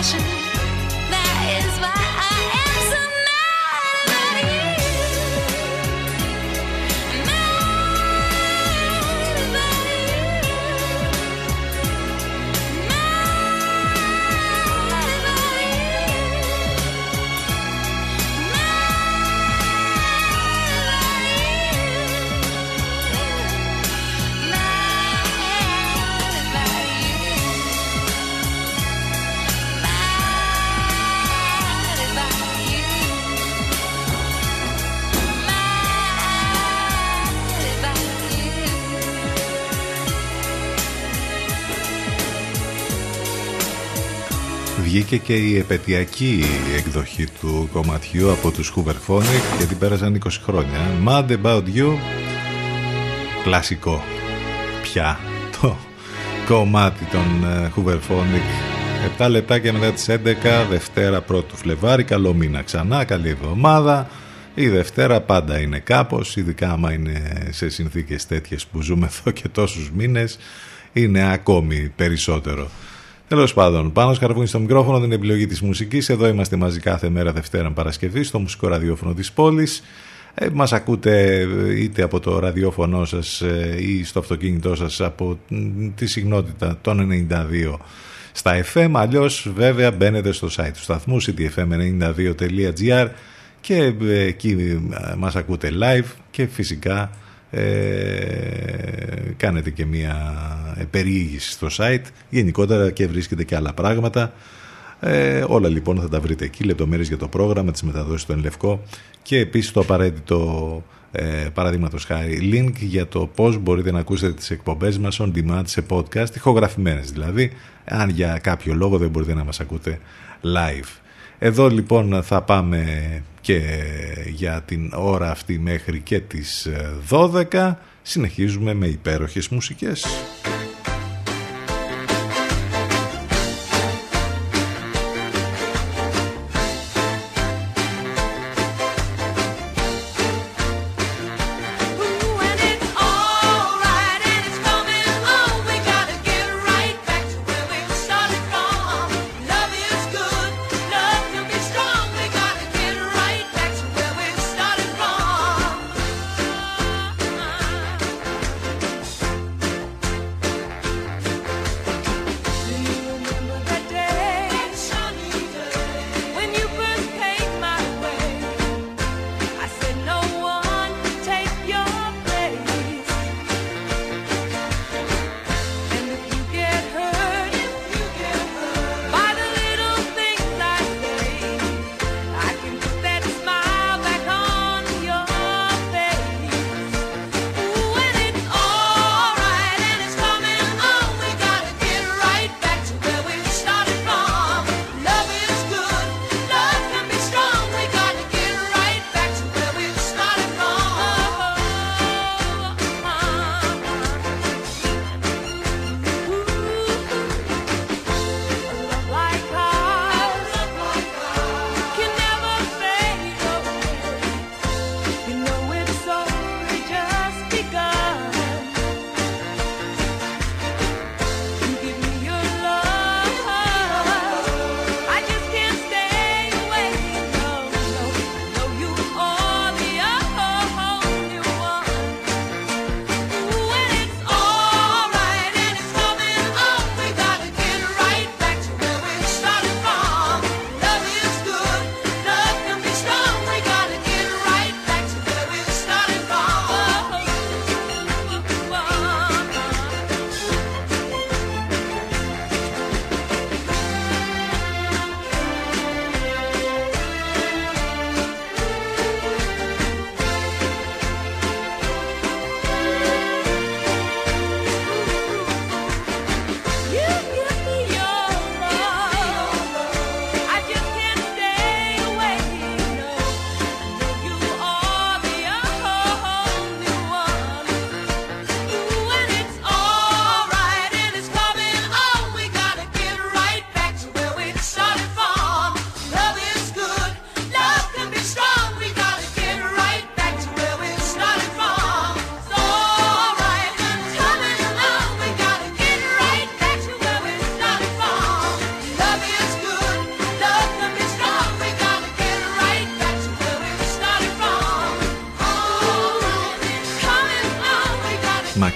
passion. Βγήκε και η επαιτειακή εκδοχή του κομματιού από τους Hooverphonic γιατί πέρασαν 20 χρόνια. Mad About You, κλασικό πια το κομμάτι των ε, Hooverphonic. 7 λεπτάκια μετά τις 11, Δευτέρα 1 Φλεβάρι, καλό μήνα ξανά, καλή εβδομάδα. Η Δευτέρα πάντα είναι κάπως, ειδικά άμα είναι σε συνθήκες τέτοιες που ζούμε εδώ και τόσους μήνες, είναι ακόμη περισσότερο. Τέλος πάντων, πάνω σκαρβούνι στο μικρόφωνο την επιλογή της μουσικής. Εδώ είμαστε μαζί κάθε μέρα Δευτέρα Παρασκευή στο μουσικό ραδιόφωνο της πόλης. Ε, μας ακούτε είτε από το ραδιόφωνο σας ε, ή στο αυτοκίνητό σας από τη συγνότητα των 92 στα FM αλλιώς βέβαια μπαίνετε στο site του σταθμού ctfm92.gr και ε, εκεί ε, μας ακούτε live και φυσικά ε, κάνετε και μια περιήγηση στο site. Γενικότερα και βρίσκετε και άλλα πράγματα. Ε, όλα λοιπόν θα τα βρείτε εκεί. Λεπτομέρειες για το πρόγραμμα τις μεταδόσεις στο Ενλευκό και επίσης το απαραίτητο ε, παραδείγματος χάρη link για το πώς μπορείτε να ακούσετε τις εκπομπές μας on demand σε podcast ηχογραφημένες δηλαδή. Αν για κάποιο λόγο δεν μπορείτε να μας ακούτε live εδώ λοιπόν θα πάμε και για την ώρα αυτή μέχρι και τις 12 συνεχίζουμε με υπέροχες μουσικές.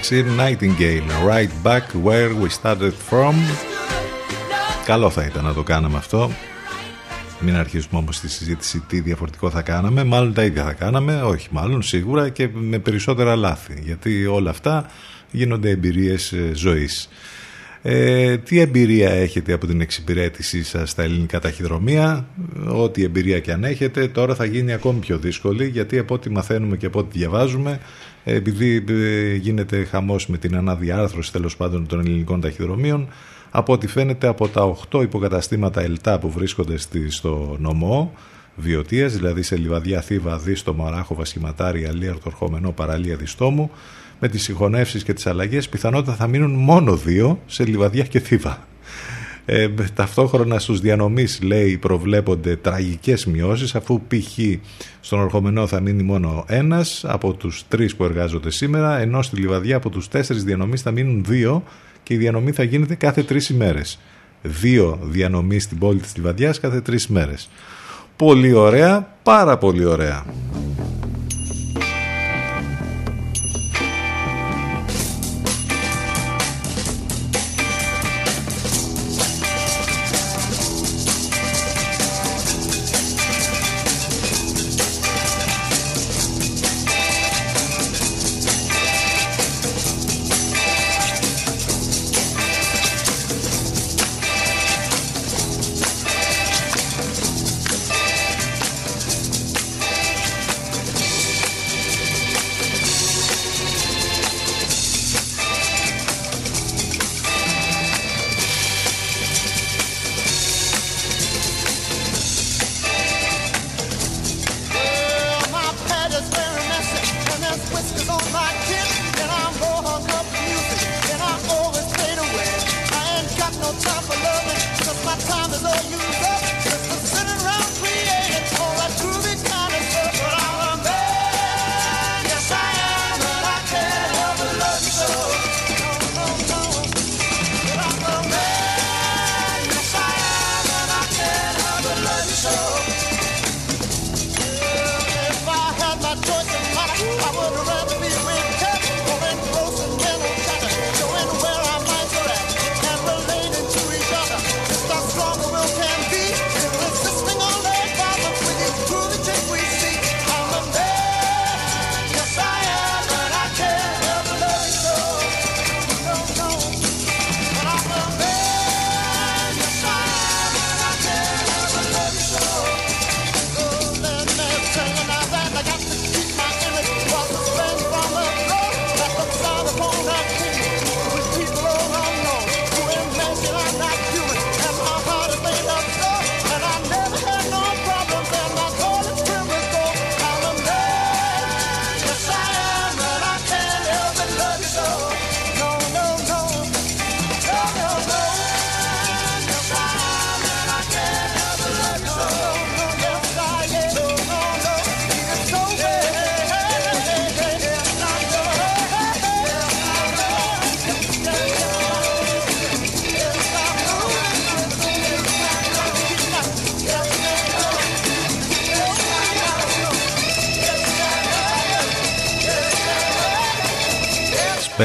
Maxine Nightingale Right back where we started from. Καλό θα ήταν να το κάναμε αυτό. Μην αρχίσουμε όμως τη συζήτηση τι διαφορετικό θα κάναμε. Μάλλον τα ίδια θα κάναμε Όχι μάλλον σίγουρα και με περισσότερα λάθη Γιατί όλα αυτά γίνονται εμπειρίες ε, ζωής. Ε, τι εμπειρία έχετε από την εξυπηρέτησή σας στα ελληνικά ταχυδρομεία; Ό,τι εμπειρία και αν έχετε Τώρα θα γίνει ακόμη πιο δύσκολη Γιατί από ό,τι μαθαίνουμε και από ό,τι διαβάζουμε Επειδή ε, γίνεται χαμός με την αναδιάρθρωση τέλος πάντων των ελληνικών ταχυδρομείων από ό,τι φαίνεται από τα 8 υποκαταστήματα ΕΛΤΑ που βρίσκονται στο νομό Βιωτίας, δηλαδή σε Λιβαδιά, Θήβα, Δίστομο, Αράχοβα, Σχηματάρι, Αλία, Ορχομενό, Παραλία, Διστόμου, με τις συγχωνεύσεις και τις αλλαγές πιθανότητα θα μείνουν μόνο δύο σε Λιβαδιά και Θήβα. Ε, ταυτόχρονα στους διανομείς λέει προβλέπονται τραγικές μειώσεις αφού π.χ. στον Ορχομενό θα μείνει μόνο ένας από τους τρεις που εργάζονται σήμερα ενώ στη Λιβαδιά από τους τέσσερις διανομείς θα μείνουν δύο και η διανομή θα γίνεται κάθε τρεις ημέρες. Δύο διανομή στην πόλη της Λιβαδιάς κάθε τρεις ημέρες. Πολύ ωραία, πάρα πολύ ωραία.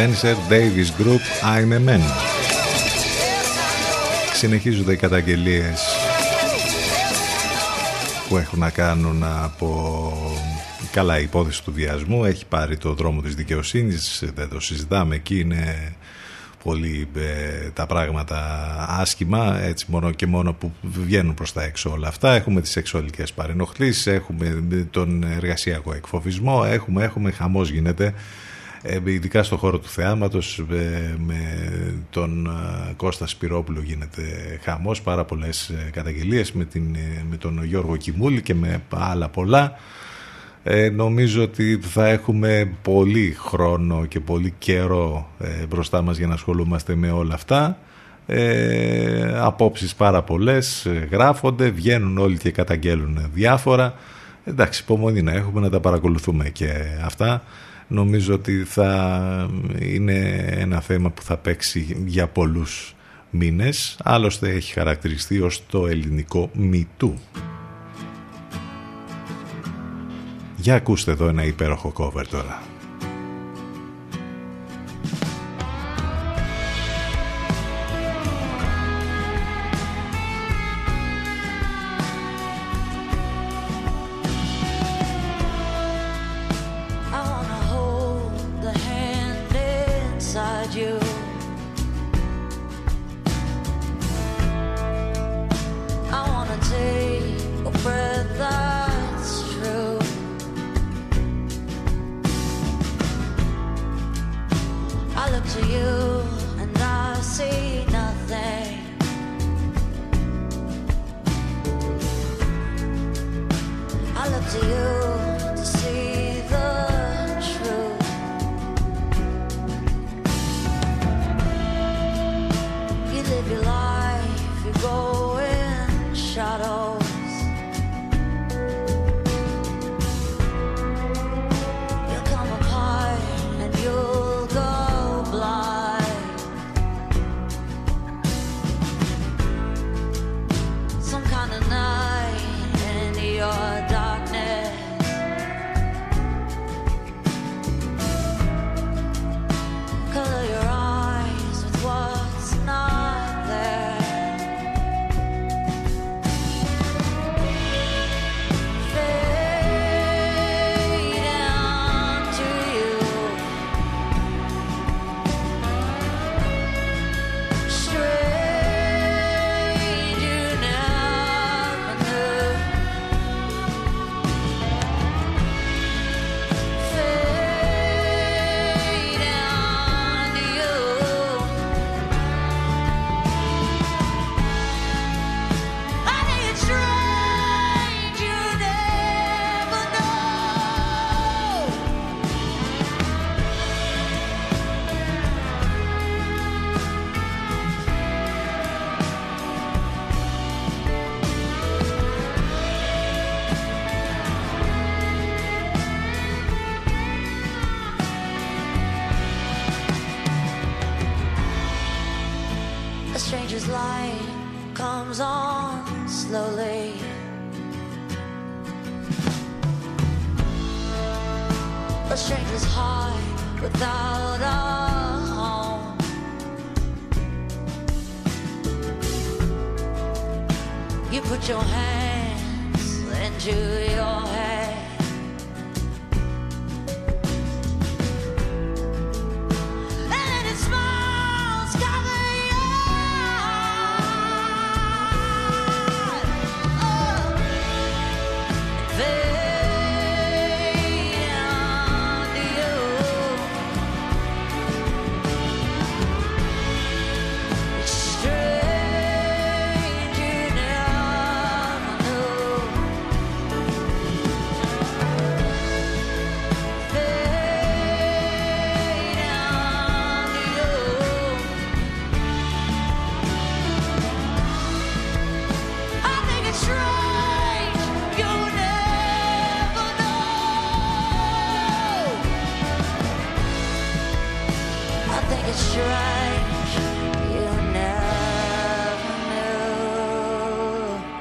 Spencer Davis Group I'm a Man. Συνεχίζονται οι καταγγελίες που έχουν να κάνουν από καλά η υπόθεση του βιασμού έχει πάρει το δρόμο της δικαιοσύνης δεν το συζητάμε. Εκεί είναι πολύ ε, τα πράγματα άσχημα έτσι μόνο και μόνο που βγαίνουν προς τα έξω όλα αυτά. Έχουμε τις σεξουαλικές παρενοχλήσεις έχουμε τον εργασιακό εκφοβισμό έχουμε, έχουμε χαμός γίνεται. ε, ειδικά στον χώρο του θεάματος ε, με τον ε, Κώστα Σπυρόπουλο γίνεται χαμός. Πάρα πολλές καταγγελίες με, την, με τον Γιώργο Κιμούλη και με άλλα πολλά. Νομίζω ότι θα έχουμε πολύ χρόνο και πολύ καιρό μπροστά μας για να ασχολούμαστε με όλα αυτά. Ε, απόψεις πάρα πολλές γράφονται, βγαίνουν όλοι και καταγγέλουν διάφορα. Εντάξει υπομονή να έχουμε να τα παρακολουθούμε και αυτά νομίζω ότι θα είναι ένα θέμα που θα παίξει για πολλούς μήνες. Άλλωστε έχει χαρακτηριστεί ως το ελληνικό μητού. Για ακούστε εδώ ένα υπέροχο cover τώρα.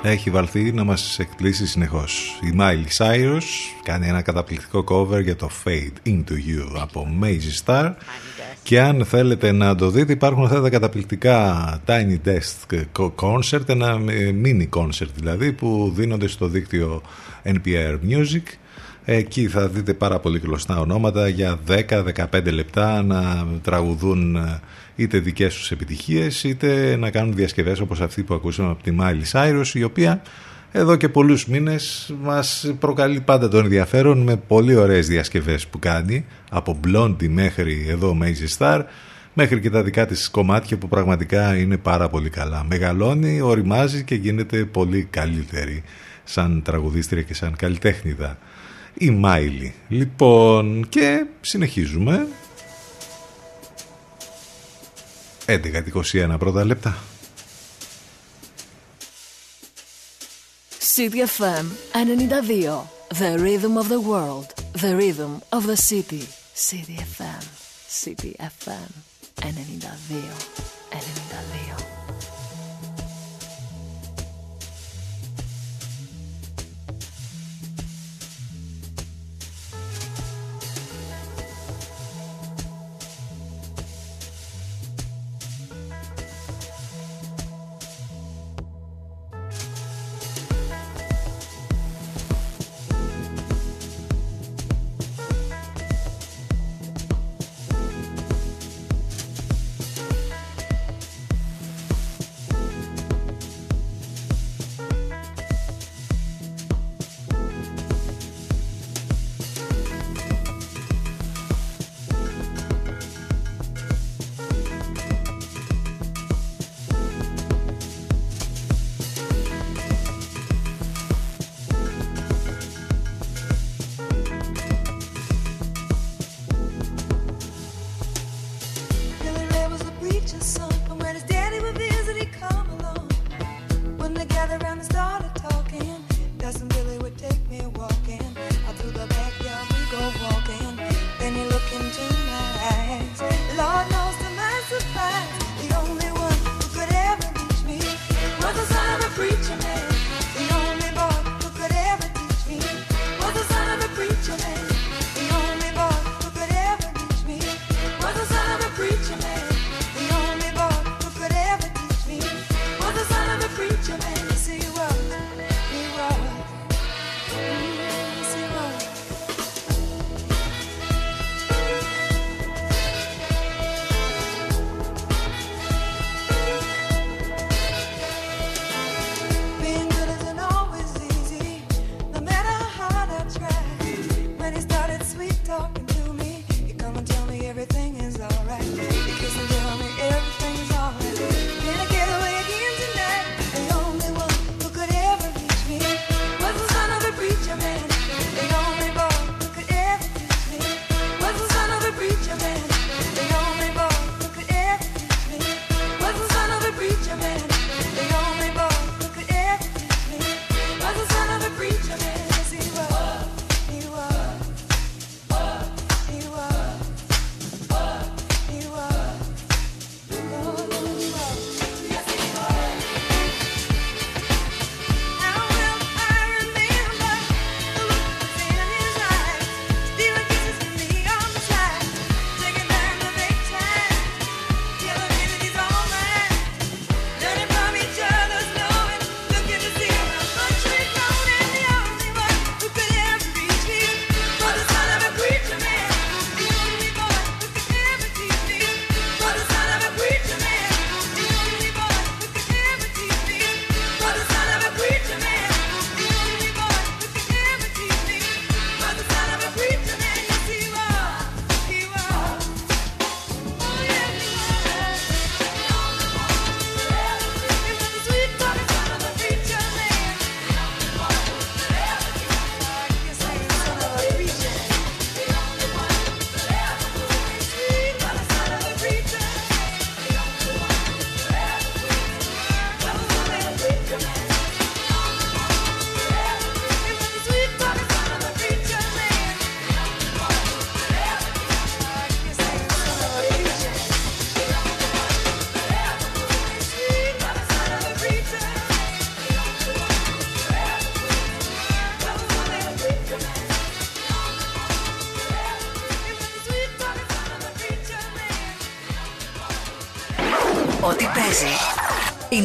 Έχει βαλθεί να μας εκπλήσει συνεχώς. Η Miley Cyrus κάνει ένα καταπληκτικό cover για το Fade Into You από Mazy Star και αν θέλετε να το δείτε υπάρχουν αυτά τα καταπληκτικά Tiny Desk Concert, ένα mini concert δηλαδή που δίνονται στο δίκτυο NPR Music Εκεί θα δείτε πάρα πολύ κλωστά ονόματα για 10-15 λεπτά να τραγουδούν είτε δικές τους επιτυχίες είτε να κάνουν διασκευές όπως αυτή που ακούσαμε από τη Miley Cyrus η οποία εδώ και πολλούς μήνες μας προκαλεί πάντα τον ενδιαφέρον με πολύ ωραίες διασκευές που κάνει από Blondie μέχρι εδώ Mazy Star μέχρι και τα δικά της κομμάτια που πραγματικά είναι πάρα πολύ καλά. Μεγαλώνει, οριμάζει και γίνεται πολύ καλύτερη σαν τραγουδίστρια και σαν καλλιτέχνηδα. Η Μάιλι. Λοιπόν, και συνεχίζουμε 11-21 πρώτα λεπτά. CDFM 92. The rhythm of the world. The rhythm of the city. CDFM. CDFM 92. 92.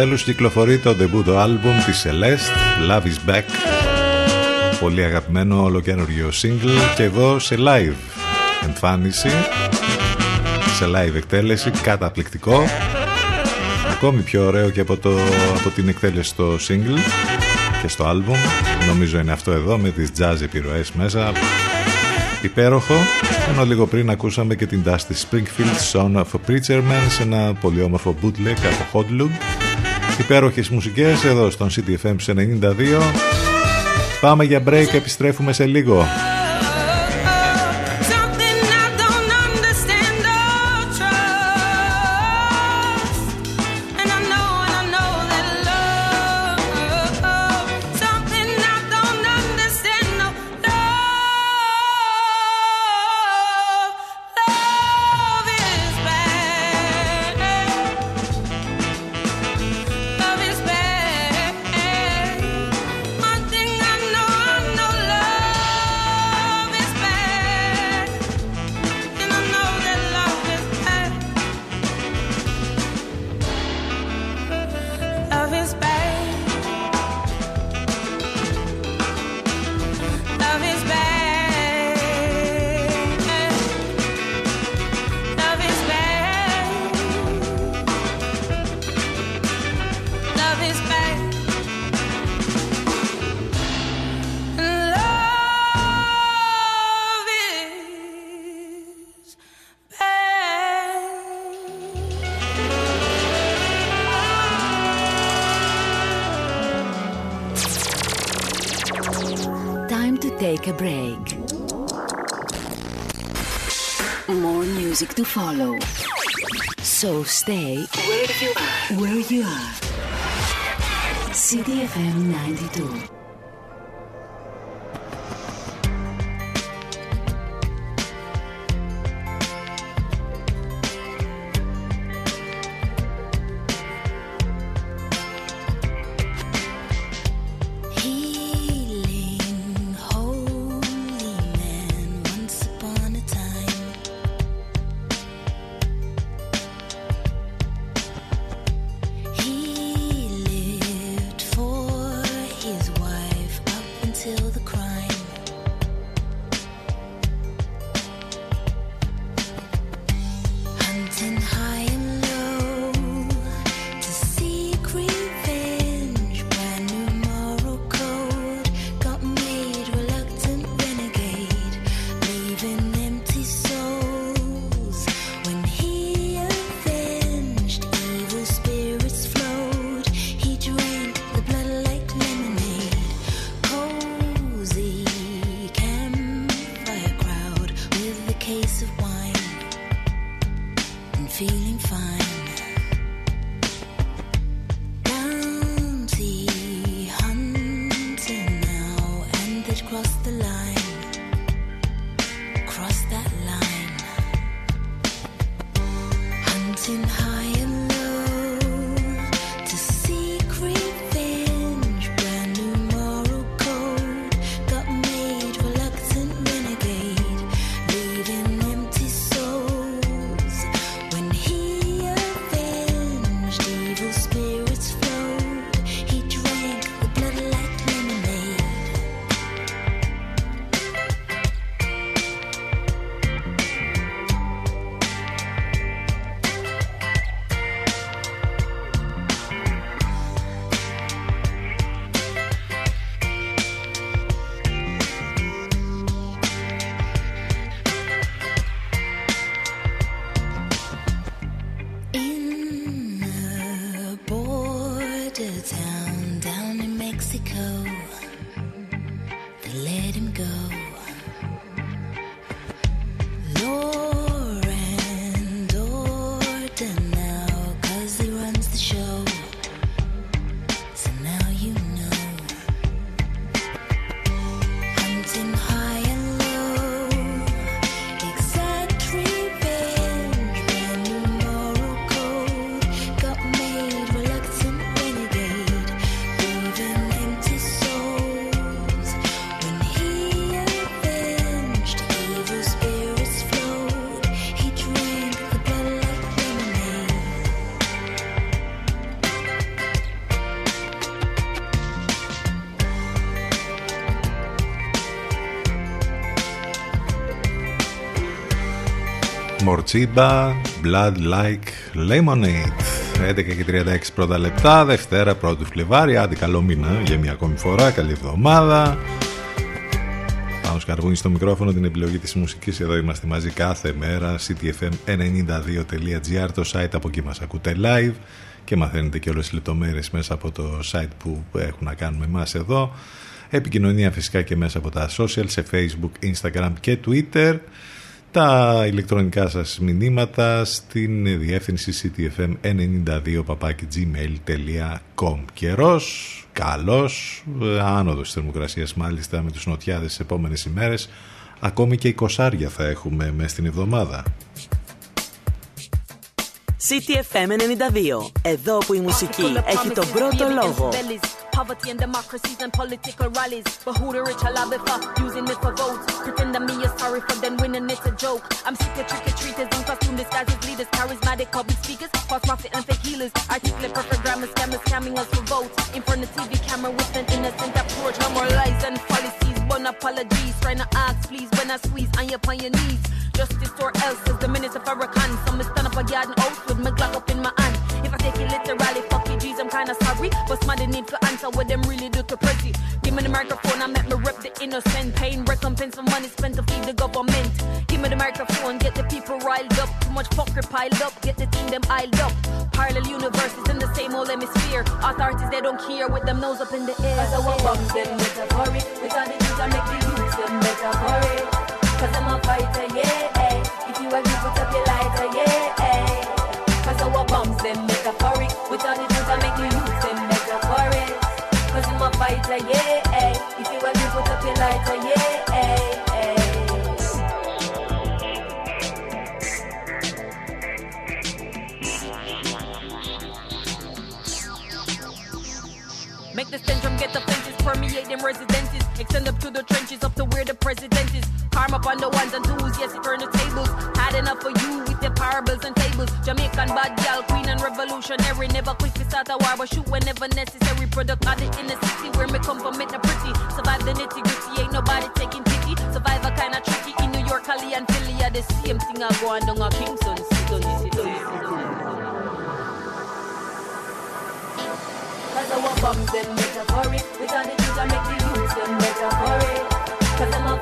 Επιτέλους κυκλοφορεί το debut album της Celeste, Love is Back. Πολύ αγαπημένο ολοκένουργιο single και εδώ σε live εμφάνιση σε live εκτέλεση καταπληκτικό. Ακόμη πιο ωραίο και από, το, από την εκτέλεση στο single και στο album νομίζω είναι αυτό εδώ με τις jazz επιρροές μέσα. Υπέροχο. Ενώ λίγο πριν ακούσαμε και την Dusty Springfield Son of a Preacher Man σε ένα πολύ όμορφο bootleg από Hot υπέροχες μουσικές εδώ στον CTFM 92 Πάμε για break, επιστρέφουμε σε λίγο a break. More music to follow. So stay where you are. Where you are. CDFM 92. Μορτσίμπα, Blood Like Lemonade. 11 και 36 πρώτα λεπτά, Δευτέρα 1η Φλεβάρι. Άντε, καλό μήνα για μια ακόμη φορά. Καλή εβδομάδα. Πάνω σκαρβούνι στο μικρόφωνο την επιλογή της μουσικής Εδώ είμαστε μαζί κάθε μέρα ctfm92.gr Το site από εκεί μας ακούτε live Και μαθαίνετε και όλες τις λεπτομέρειες Μέσα από το site που έχουν να κάνουμε εμάς εδώ Επικοινωνία φυσικά και μέσα από τα social Σε facebook, instagram και twitter τα ηλεκτρονικά σας μηνύματα στην διεύθυνση ctfm92 gmail.com Καιρός, καλός, άνοδος θερμοκρασίας μάλιστα με τους νοτιάδες τις επόμενες ημέρες ακόμη και 20 θα έχουμε μέσα στην εβδομάδα. CTFM 92. Εδώ που η μουσική έχει τον πρώτο λόγο. Poverty and democracies and political rallies. But who the rich are lobby for? Using it for votes. Pretend that me is sorry for them winning it's a joke. I'm sick of trick or treaters in costume disguises, leaders, charismatic public speakers, false profit and fake healers. Articulate perfect grammar scammers scamming us for votes. In front of TV camera with an innocent approach. No more lies and policies, one apologies. Trying to ask, please, when I squeeze on your, on your knees. Justice or else is the minutes of Farrakhan. So me stand up a garden house with my Glock up in my hand. If I take it literally, fuck you, G's, I'm kinda sorry. But somebody need to answer what them really do to pretty. Give me the microphone, I make me rep the innocent. Pain, recompense for money spent to feed the government. Give me the microphone, get the people riled up. Too much fucker piled up, get the team them iled up. Parallel universes in the same old hemisphere. Authorities, they don't care with them nose up in the air. So I bomb them metaphoric. We got the juice, I make the youth them metaphoric. Cause I'm a fighter, yeah. If you agree, put up your life. Residences. Up to the trenches up to where the president is. Karma upon the ones and twos, yes, it turn the tables. Had enough for you with your parables and tables. Jamaican bad gal, queen and revolutionary. Never quick to start a war, but shoot whenever necessary. Product of the inner city where me come from, it pretty. Survive the nitty gritty, ain't nobody taking pity. Survivor kinda tricky in New York, Cali, and Philly. Are the same thing I go on down a Kingston, Sidon, Sidon, Sidon. Cause our bombs them metaphoric With all the things I make the them better hurry. Cause I'm a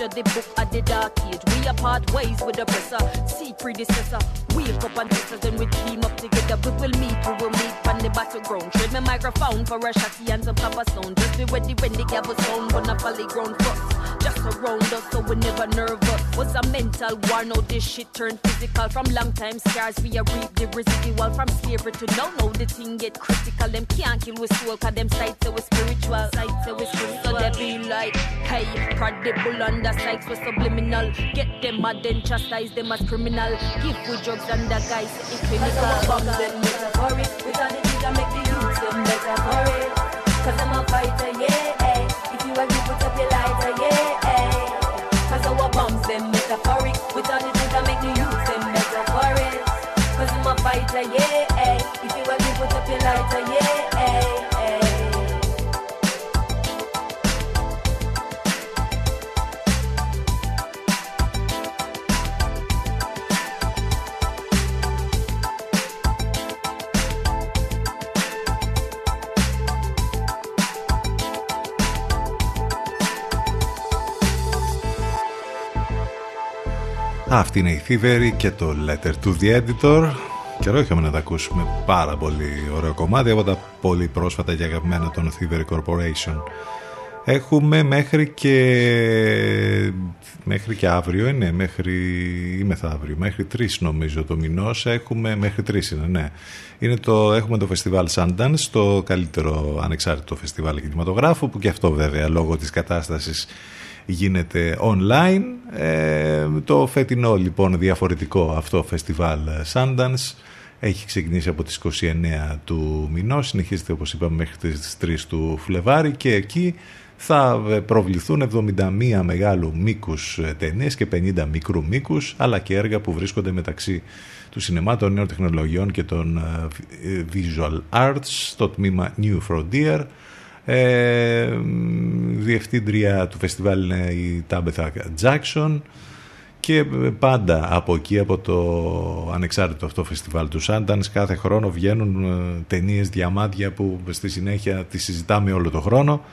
of the book of the dark age. We apart ways with the oppressor. See predecessor. Wake up and us then we team up together. We will meet, we will meet on the battleground. Trade my microphone for a shotty and some copper sound Just be ready when the gavel sound Gonna folly ground. First Just around us so we never nervous Was a mental war, now this shit turned physical. From long time scars we a reap the residual. From slavery to now, now the thing get critical. Them can't kill with soul cause them sights we spiritual. Sights we spiritual. So they be like, hey, credible the sights we subliminal. Get them mad then chastise them as criminal. Give we drugs and the guys it's clinical. Bombs them metaphoric With all the things that make the youths them metaphoric. Cause I'm a fighter, yeah. If you want agree, put up your lighter, metaphoric. With all the things that make the youths them metaphoric. Cause I'm a fighter, yeah, eh. If you agree, put up your lighter, yeah, Αυτή είναι η Thievery και το Letter to the Editor. Καιρό είχαμε να τα ακούσουμε πάρα πολύ ωραίο κομμάτι από τα πολύ πρόσφατα και αγαπημένα των Thievery Corporation. Έχουμε μέχρι και μέχρι και αύριο είναι, μέχρι ή μεθαύριο, μέχρι 3 νομίζω το μηνός έχουμε, μέχρι 3 είναι, ναι. Είναι το, έχουμε το φεστιβάλ Sundance, το καλύτερο ανεξάρτητο φεστιβάλ κινηματογράφου, που και αυτό βέβαια λόγω της κατάστασης γίνεται online. Ε, το φετινό λοιπόν διαφορετικό αυτό φεστιβάλ Sundance έχει ξεκινήσει από τις 29 του μηνός, συνεχίζεται όπως είπαμε μέχρι τις 3 του Φλεβάρι και εκεί θα προβληθούν 71 μεγάλου μήκους ταινίες και 50 μικρού μήκους αλλά και έργα που βρίσκονται μεταξύ του σινεμά των νέων τεχνολογιών και των visual arts στο τμήμα New Frontier ε, διευθύντρια του φεστιβάλ είναι η Τάμπεθα Jackson και πάντα από εκεί από το ανεξάρτητο αυτό φεστιβάλ του Sundance κάθε χρόνο βγαίνουν ε, ταινίες διαμάντια που στη συνέχεια τις συζητάμε όλο το χρόνο.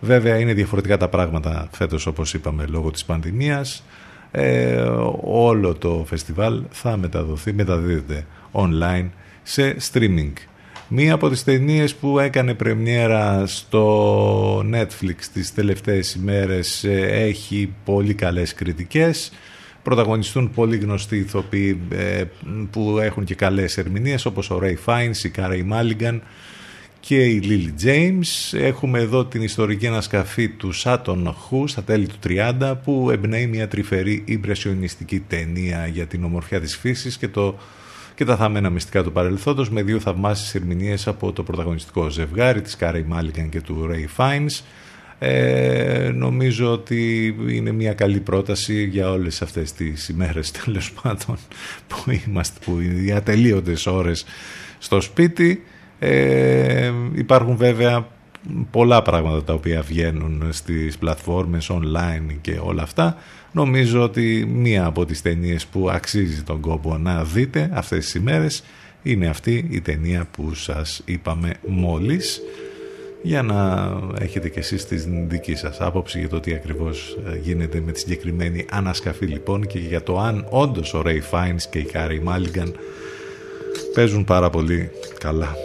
Βέβαια είναι διαφορετικά τα πράγματα φέτος όπως είπαμε λόγω της πανδημίας. Ε, όλο το φεστιβάλ θα μεταδοθεί μεταδίδεται online σε streaming Μία από τις ταινίες που έκανε πρεμιέρα στο Netflix τις τελευταίες ημέρες ε, έχει πολύ καλές κριτικές. Πρωταγωνιστούν πολύ γνωστοί ηθοποιοί ε, που έχουν και καλές ερμηνείες όπως ο Ray Fiennes, η Κάρα Μάλιγκαν και η Lily James. Έχουμε εδώ την ιστορική ανασκαφή του Σάτον Χου στα τέλη του 30 που εμπνέει μια τρυφερή ιμπρεσιονιστική ταινία για την ομορφιά της φύσης και το και τα θαμμένα μυστικά του παρελθόντος με δύο θαυμάσιες ερμηνείες από το πρωταγωνιστικό ζευγάρι της Κάρι Μάλιγκαν και του Ralph Fiennes. Ε, νομίζω ότι είναι μια καλή πρόταση για όλες αυτές τις ημέρες τέλος πάντων που είμαστε που οι ατελείωτες ώρες στο σπίτι ε, υπάρχουν βέβαια πολλά πράγματα τα οποία βγαίνουν στις πλατφόρμες online και όλα αυτά νομίζω ότι μία από τις ταινίες που αξίζει τον κόπο να δείτε αυτές τις ημέρες είναι αυτή η ταινία που σας είπαμε μόλις για να έχετε και εσείς τη δική σας άποψη για το τι ακριβώς ε, γίνεται με τη συγκεκριμένη ανασκαφή λοιπόν και για το αν όντως ο Ralph Fiennes και η Κάρι Μάλιγκαν παίζουν πάρα πολύ καλά.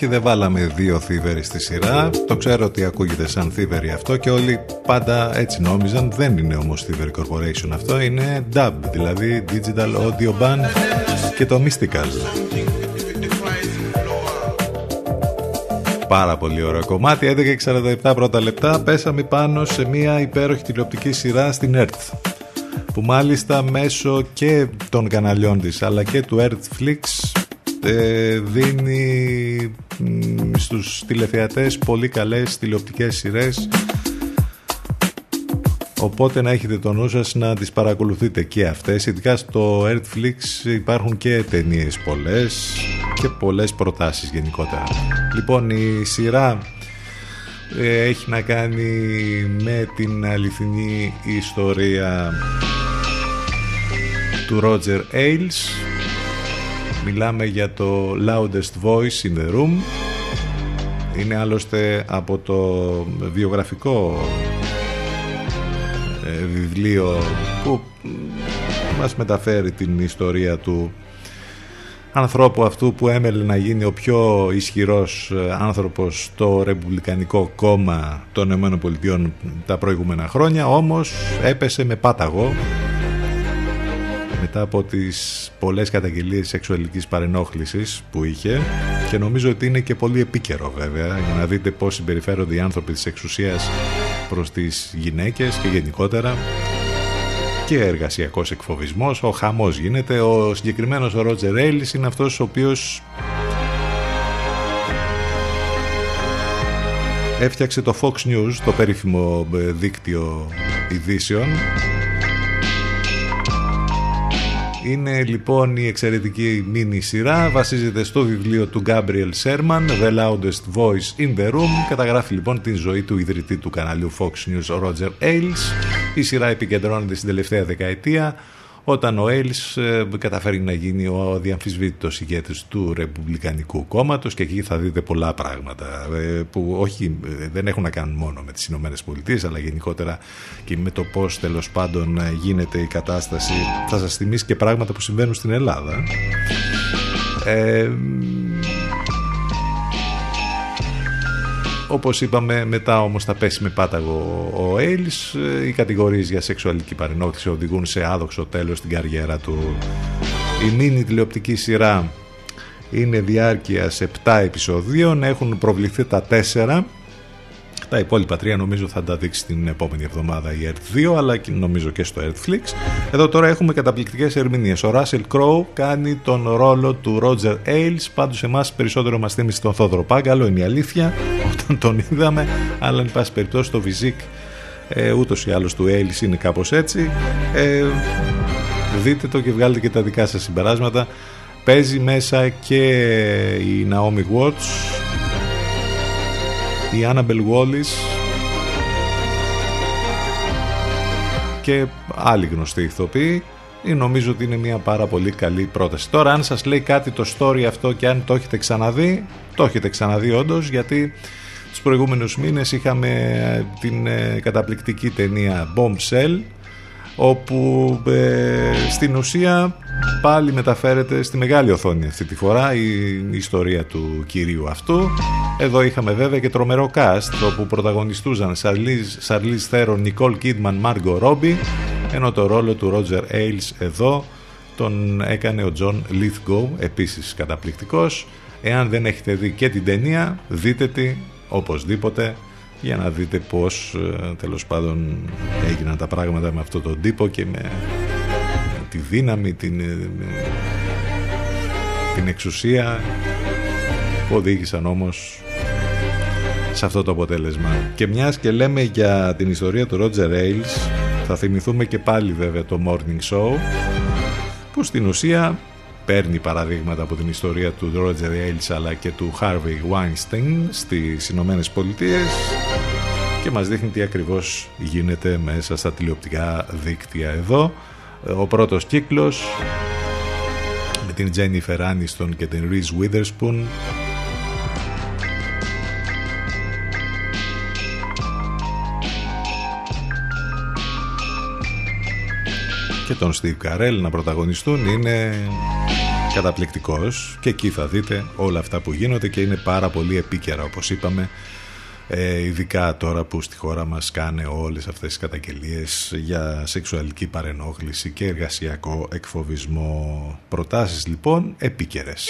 Όχι δεν βάλαμε δύο θύβεροι στη σειρά. Το ξέρω ότι ακούγεται σαν θύβεροι αυτό Και όλοι πάντα έτσι νόμιζαν. Δεν είναι όμως θύβερη corporation αυτό Είναι dub δηλαδή digital audio band Και το mystical. Πάρα πολύ ωραίο κομμάτι 11.47 πρώτα λεπτά. Πέσαμε πάνω σε μια υπέροχη τηλεοπτική σειρά στην ERTH που μάλιστα μέσω και των καναλιών της αλλά και του EarthFlix ε, δίνει στους τηλεθεατές πολύ καλές τηλεοπτικές σειρές. Οπότε να έχετε το νου σας να τις παρακολουθείτε και αυτές. Ειδικά στο Netflix υπάρχουν και ταινίες πολλές Και πολλές προτάσεις γενικότερα. Λοιπόν η σειρά ε, έχει να κάνει με την αληθινή ιστορία του Roger Ailes Μιλάμε για το Loudest Voice in the Room. Είναι άλλωστε από το βιογραφικό ε, βιβλίο που μας μεταφέρει την ιστορία του ανθρώπου αυτού που έμελε να γίνει ο πιο ισχυρός ε, άνθρωπος στο Ρεπουμπλικανικό κόμμα των ΗΠΑ τα προηγούμενα χρόνια όμως έπεσε με πάταγο μετά από τις πολλές καταγγελίες σεξουαλικής παρενόχλησης που είχε και νομίζω ότι είναι και πολύ επίκαιρο βέβαια για να δείτε πώς συμπεριφέρονται οι άνθρωποι της εξουσίας προς τις γυναίκες και γενικότερα. Και εργασιακός εκφοβισμός, ο χαμός γίνεται, ο συγκεκριμένος ο Ρότζερ Έιλις είναι αυτός ο οποίος έφτιαξε το Fox News, το περίφημο ε, δίκτυο ειδήσεων είναι λοιπόν η εξαιρετική μίνι σειρά, βασίζεται στο βιβλίο του Gabriel Sherman, The Loudest Voice in the Room. Καταγράφει λοιπόν την ζωή του ιδρυτή του καναλιού Fox News, Roger Ailes. Η σειρά επικεντρώνεται στην τελευταία δεκαετία, όταν ο Έλλης ε, καταφέρει να γίνει ο διαμφισβήτητος ηγέτης του Ρεπουμπλικανικού κόμματος και εκεί θα δείτε πολλά πράγματα ε, που όχι ε, δεν έχουν να κάνουν μόνο με τις Ηνωμένες Πολιτείες αλλά γενικότερα και με το πώς τέλος πάντων γίνεται η κατάσταση. Θα σας θυμίσει και πράγματα που συμβαίνουν στην Ελλάδα. Ε, όπως είπαμε μετά όμως θα πέσει με πάταγο ο Έιλς οι κατηγορίες για σεξουαλική παρενόχληση οδηγούν σε άδοξο τέλος στην καριέρα του. Η μίνι τηλεοπτική σειρά είναι διάρκεια σε 7 επεισοδίων. Έχουν προβληθεί τα 4 τα υπόλοιπα τρία νομίζω θα τα δείξει την επόμενη εβδομάδα η Earth 2 αλλά και νομίζω και στο Earthflix. Εδώ τώρα έχουμε καταπληκτικές ερμηνείες. Ο Russell Crowe κάνει τον ρόλο του Roger Ailes. Πάντως εμάς περισσότερο μας θύμισε τον Θόδωρο Πάγκαλο, είναι η αλήθεια, όταν τον είδαμε. Αλλά εν πάση περιπτώσει το Vizik ε, ούτως ή άλλως του Ailes είναι κάπως έτσι. Ε, δείτε το και βγάλετε και τα δικά σας συμπεράσματα. Παίζει μέσα και η Naomi Watts η Annabel Wallis και άλλοι γνωστοί ηθοποιοί νομίζω ότι είναι μια πάρα πολύ καλή πρόταση. Τώρα αν σας λέει κάτι το story αυτό και αν το έχετε ξαναδεί, το έχετε ξαναδεί όντως γιατί τους προηγούμενους μήνες είχαμε την ε, καταπληκτική ταινία Bombshell όπου ε, στην ουσία πάλι μεταφέρεται στη μεγάλη οθόνη αυτή τη φορά η, ιστορία του κυρίου αυτού. Εδώ είχαμε βέβαια και τρομερό cast όπου πρωταγωνιστούσαν Σαρλίζ Θερόν, Νικόλ Κίντμαν, Μάργκο Ρόμπι ενώ το ρόλο του Ρότζερ Έιλς εδώ τον έκανε ο Τζον Λίθγκοου, επίσης καταπληκτικός. Εάν δεν έχετε δει και την ταινία, δείτε τη οπωσδήποτε για να δείτε πως ε, τέλος πάντων έγιναν τα πράγματα με αυτόν τον τύπο και με τη δύναμη, την, ε, την εξουσία που οδήγησαν όμως σε αυτό το αποτέλεσμα. Και μιας και λέμε για την ιστορία του Roger Ailes θα θυμηθούμε και πάλι βέβαια το Morning Show που στην ουσία παίρνει παραδείγματα από την ιστορία του Roger Ailes αλλά και του Harvey Weinstein στις Ηνωμένες Πολιτείες και μας δείχνει τι ακριβώς γίνεται μέσα στα τηλεοπτικά δίκτυα εδώ. Ο πρώτος κύκλος με την Jennifer Aniston και την Reese Witherspoon. Και τον Steve Carell να πρωταγωνιστούν. Είναι καταπληκτικός. Και εκεί θα δείτε όλα αυτά που γίνονται και είναι πάρα πολύ επίκαιρα όπως είπαμε ε, ειδικά τώρα που στη χώρα μας κάνε όλες αυτές τις καταγγελίες για σεξουαλική παρενόχληση και εργασιακό εκφοβισμό. Προτάσεις λοιπόν επίκαιρες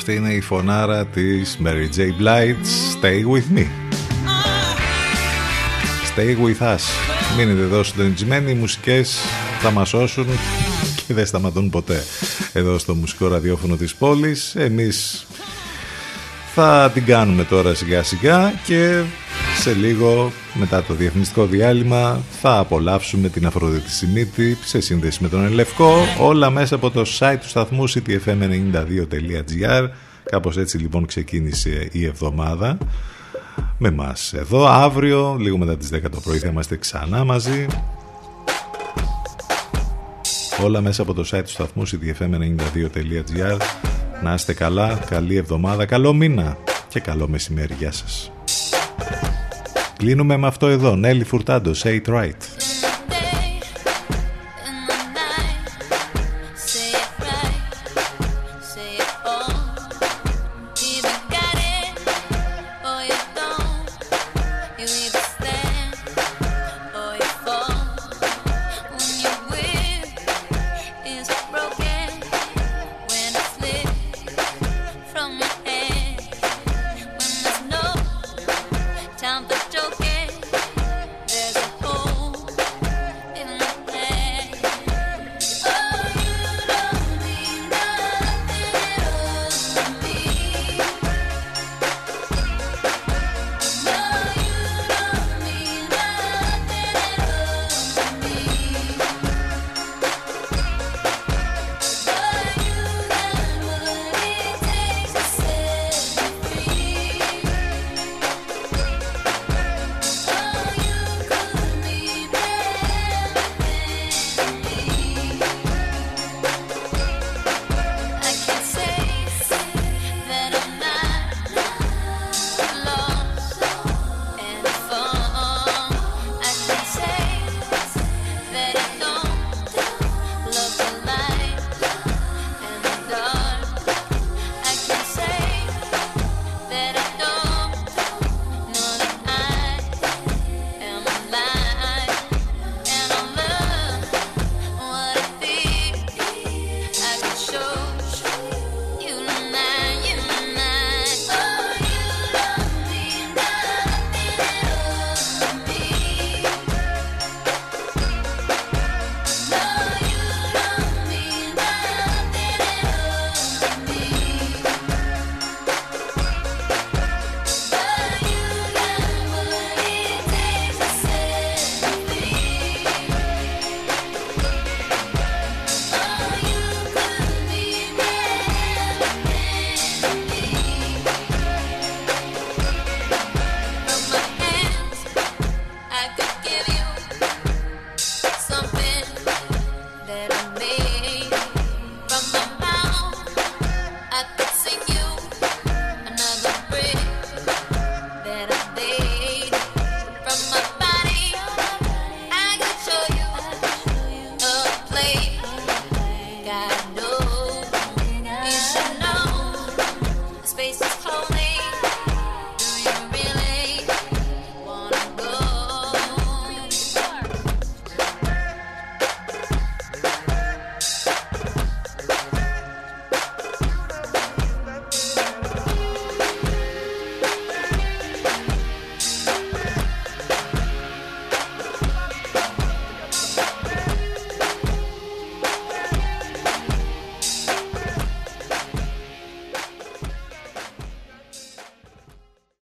Αυτή είναι η φωνάρα της Mary J. Blige Stay With Me. Stay With Us. Μείνετε εδώ συντονισμένοι, οι μουσικές θα μας σώσουν και δεν σταματούν ποτέ. Εδώ στο μουσικό ραδιόφωνο της πόλης εμείς θα την κάνουμε τώρα σιγά σιγά και σε λίγο μετά το διαφημιστικό διάλειμμα. Θα απολαύσουμε την Αφροδίτη Σιμίτη σε σύνδεση με τον Ελευκό όλα μέσα από το site του σταθμού ctfm92.gr κάπως έτσι λοιπόν ξεκίνησε η εβδομάδα με μας εδώ. Αύριο λίγο μετά τις 10 το πρωί θα είμαστε ξανά μαζί. Όλα μέσα από το site του σταθμού ctfm92.gr να είστε καλά, καλή εβδομάδα, καλό μήνα και καλό μεσημέρι. Γεια σας. Κλείνουμε με αυτό εδώ. Νέλη Φουρτάντος, Say It Right.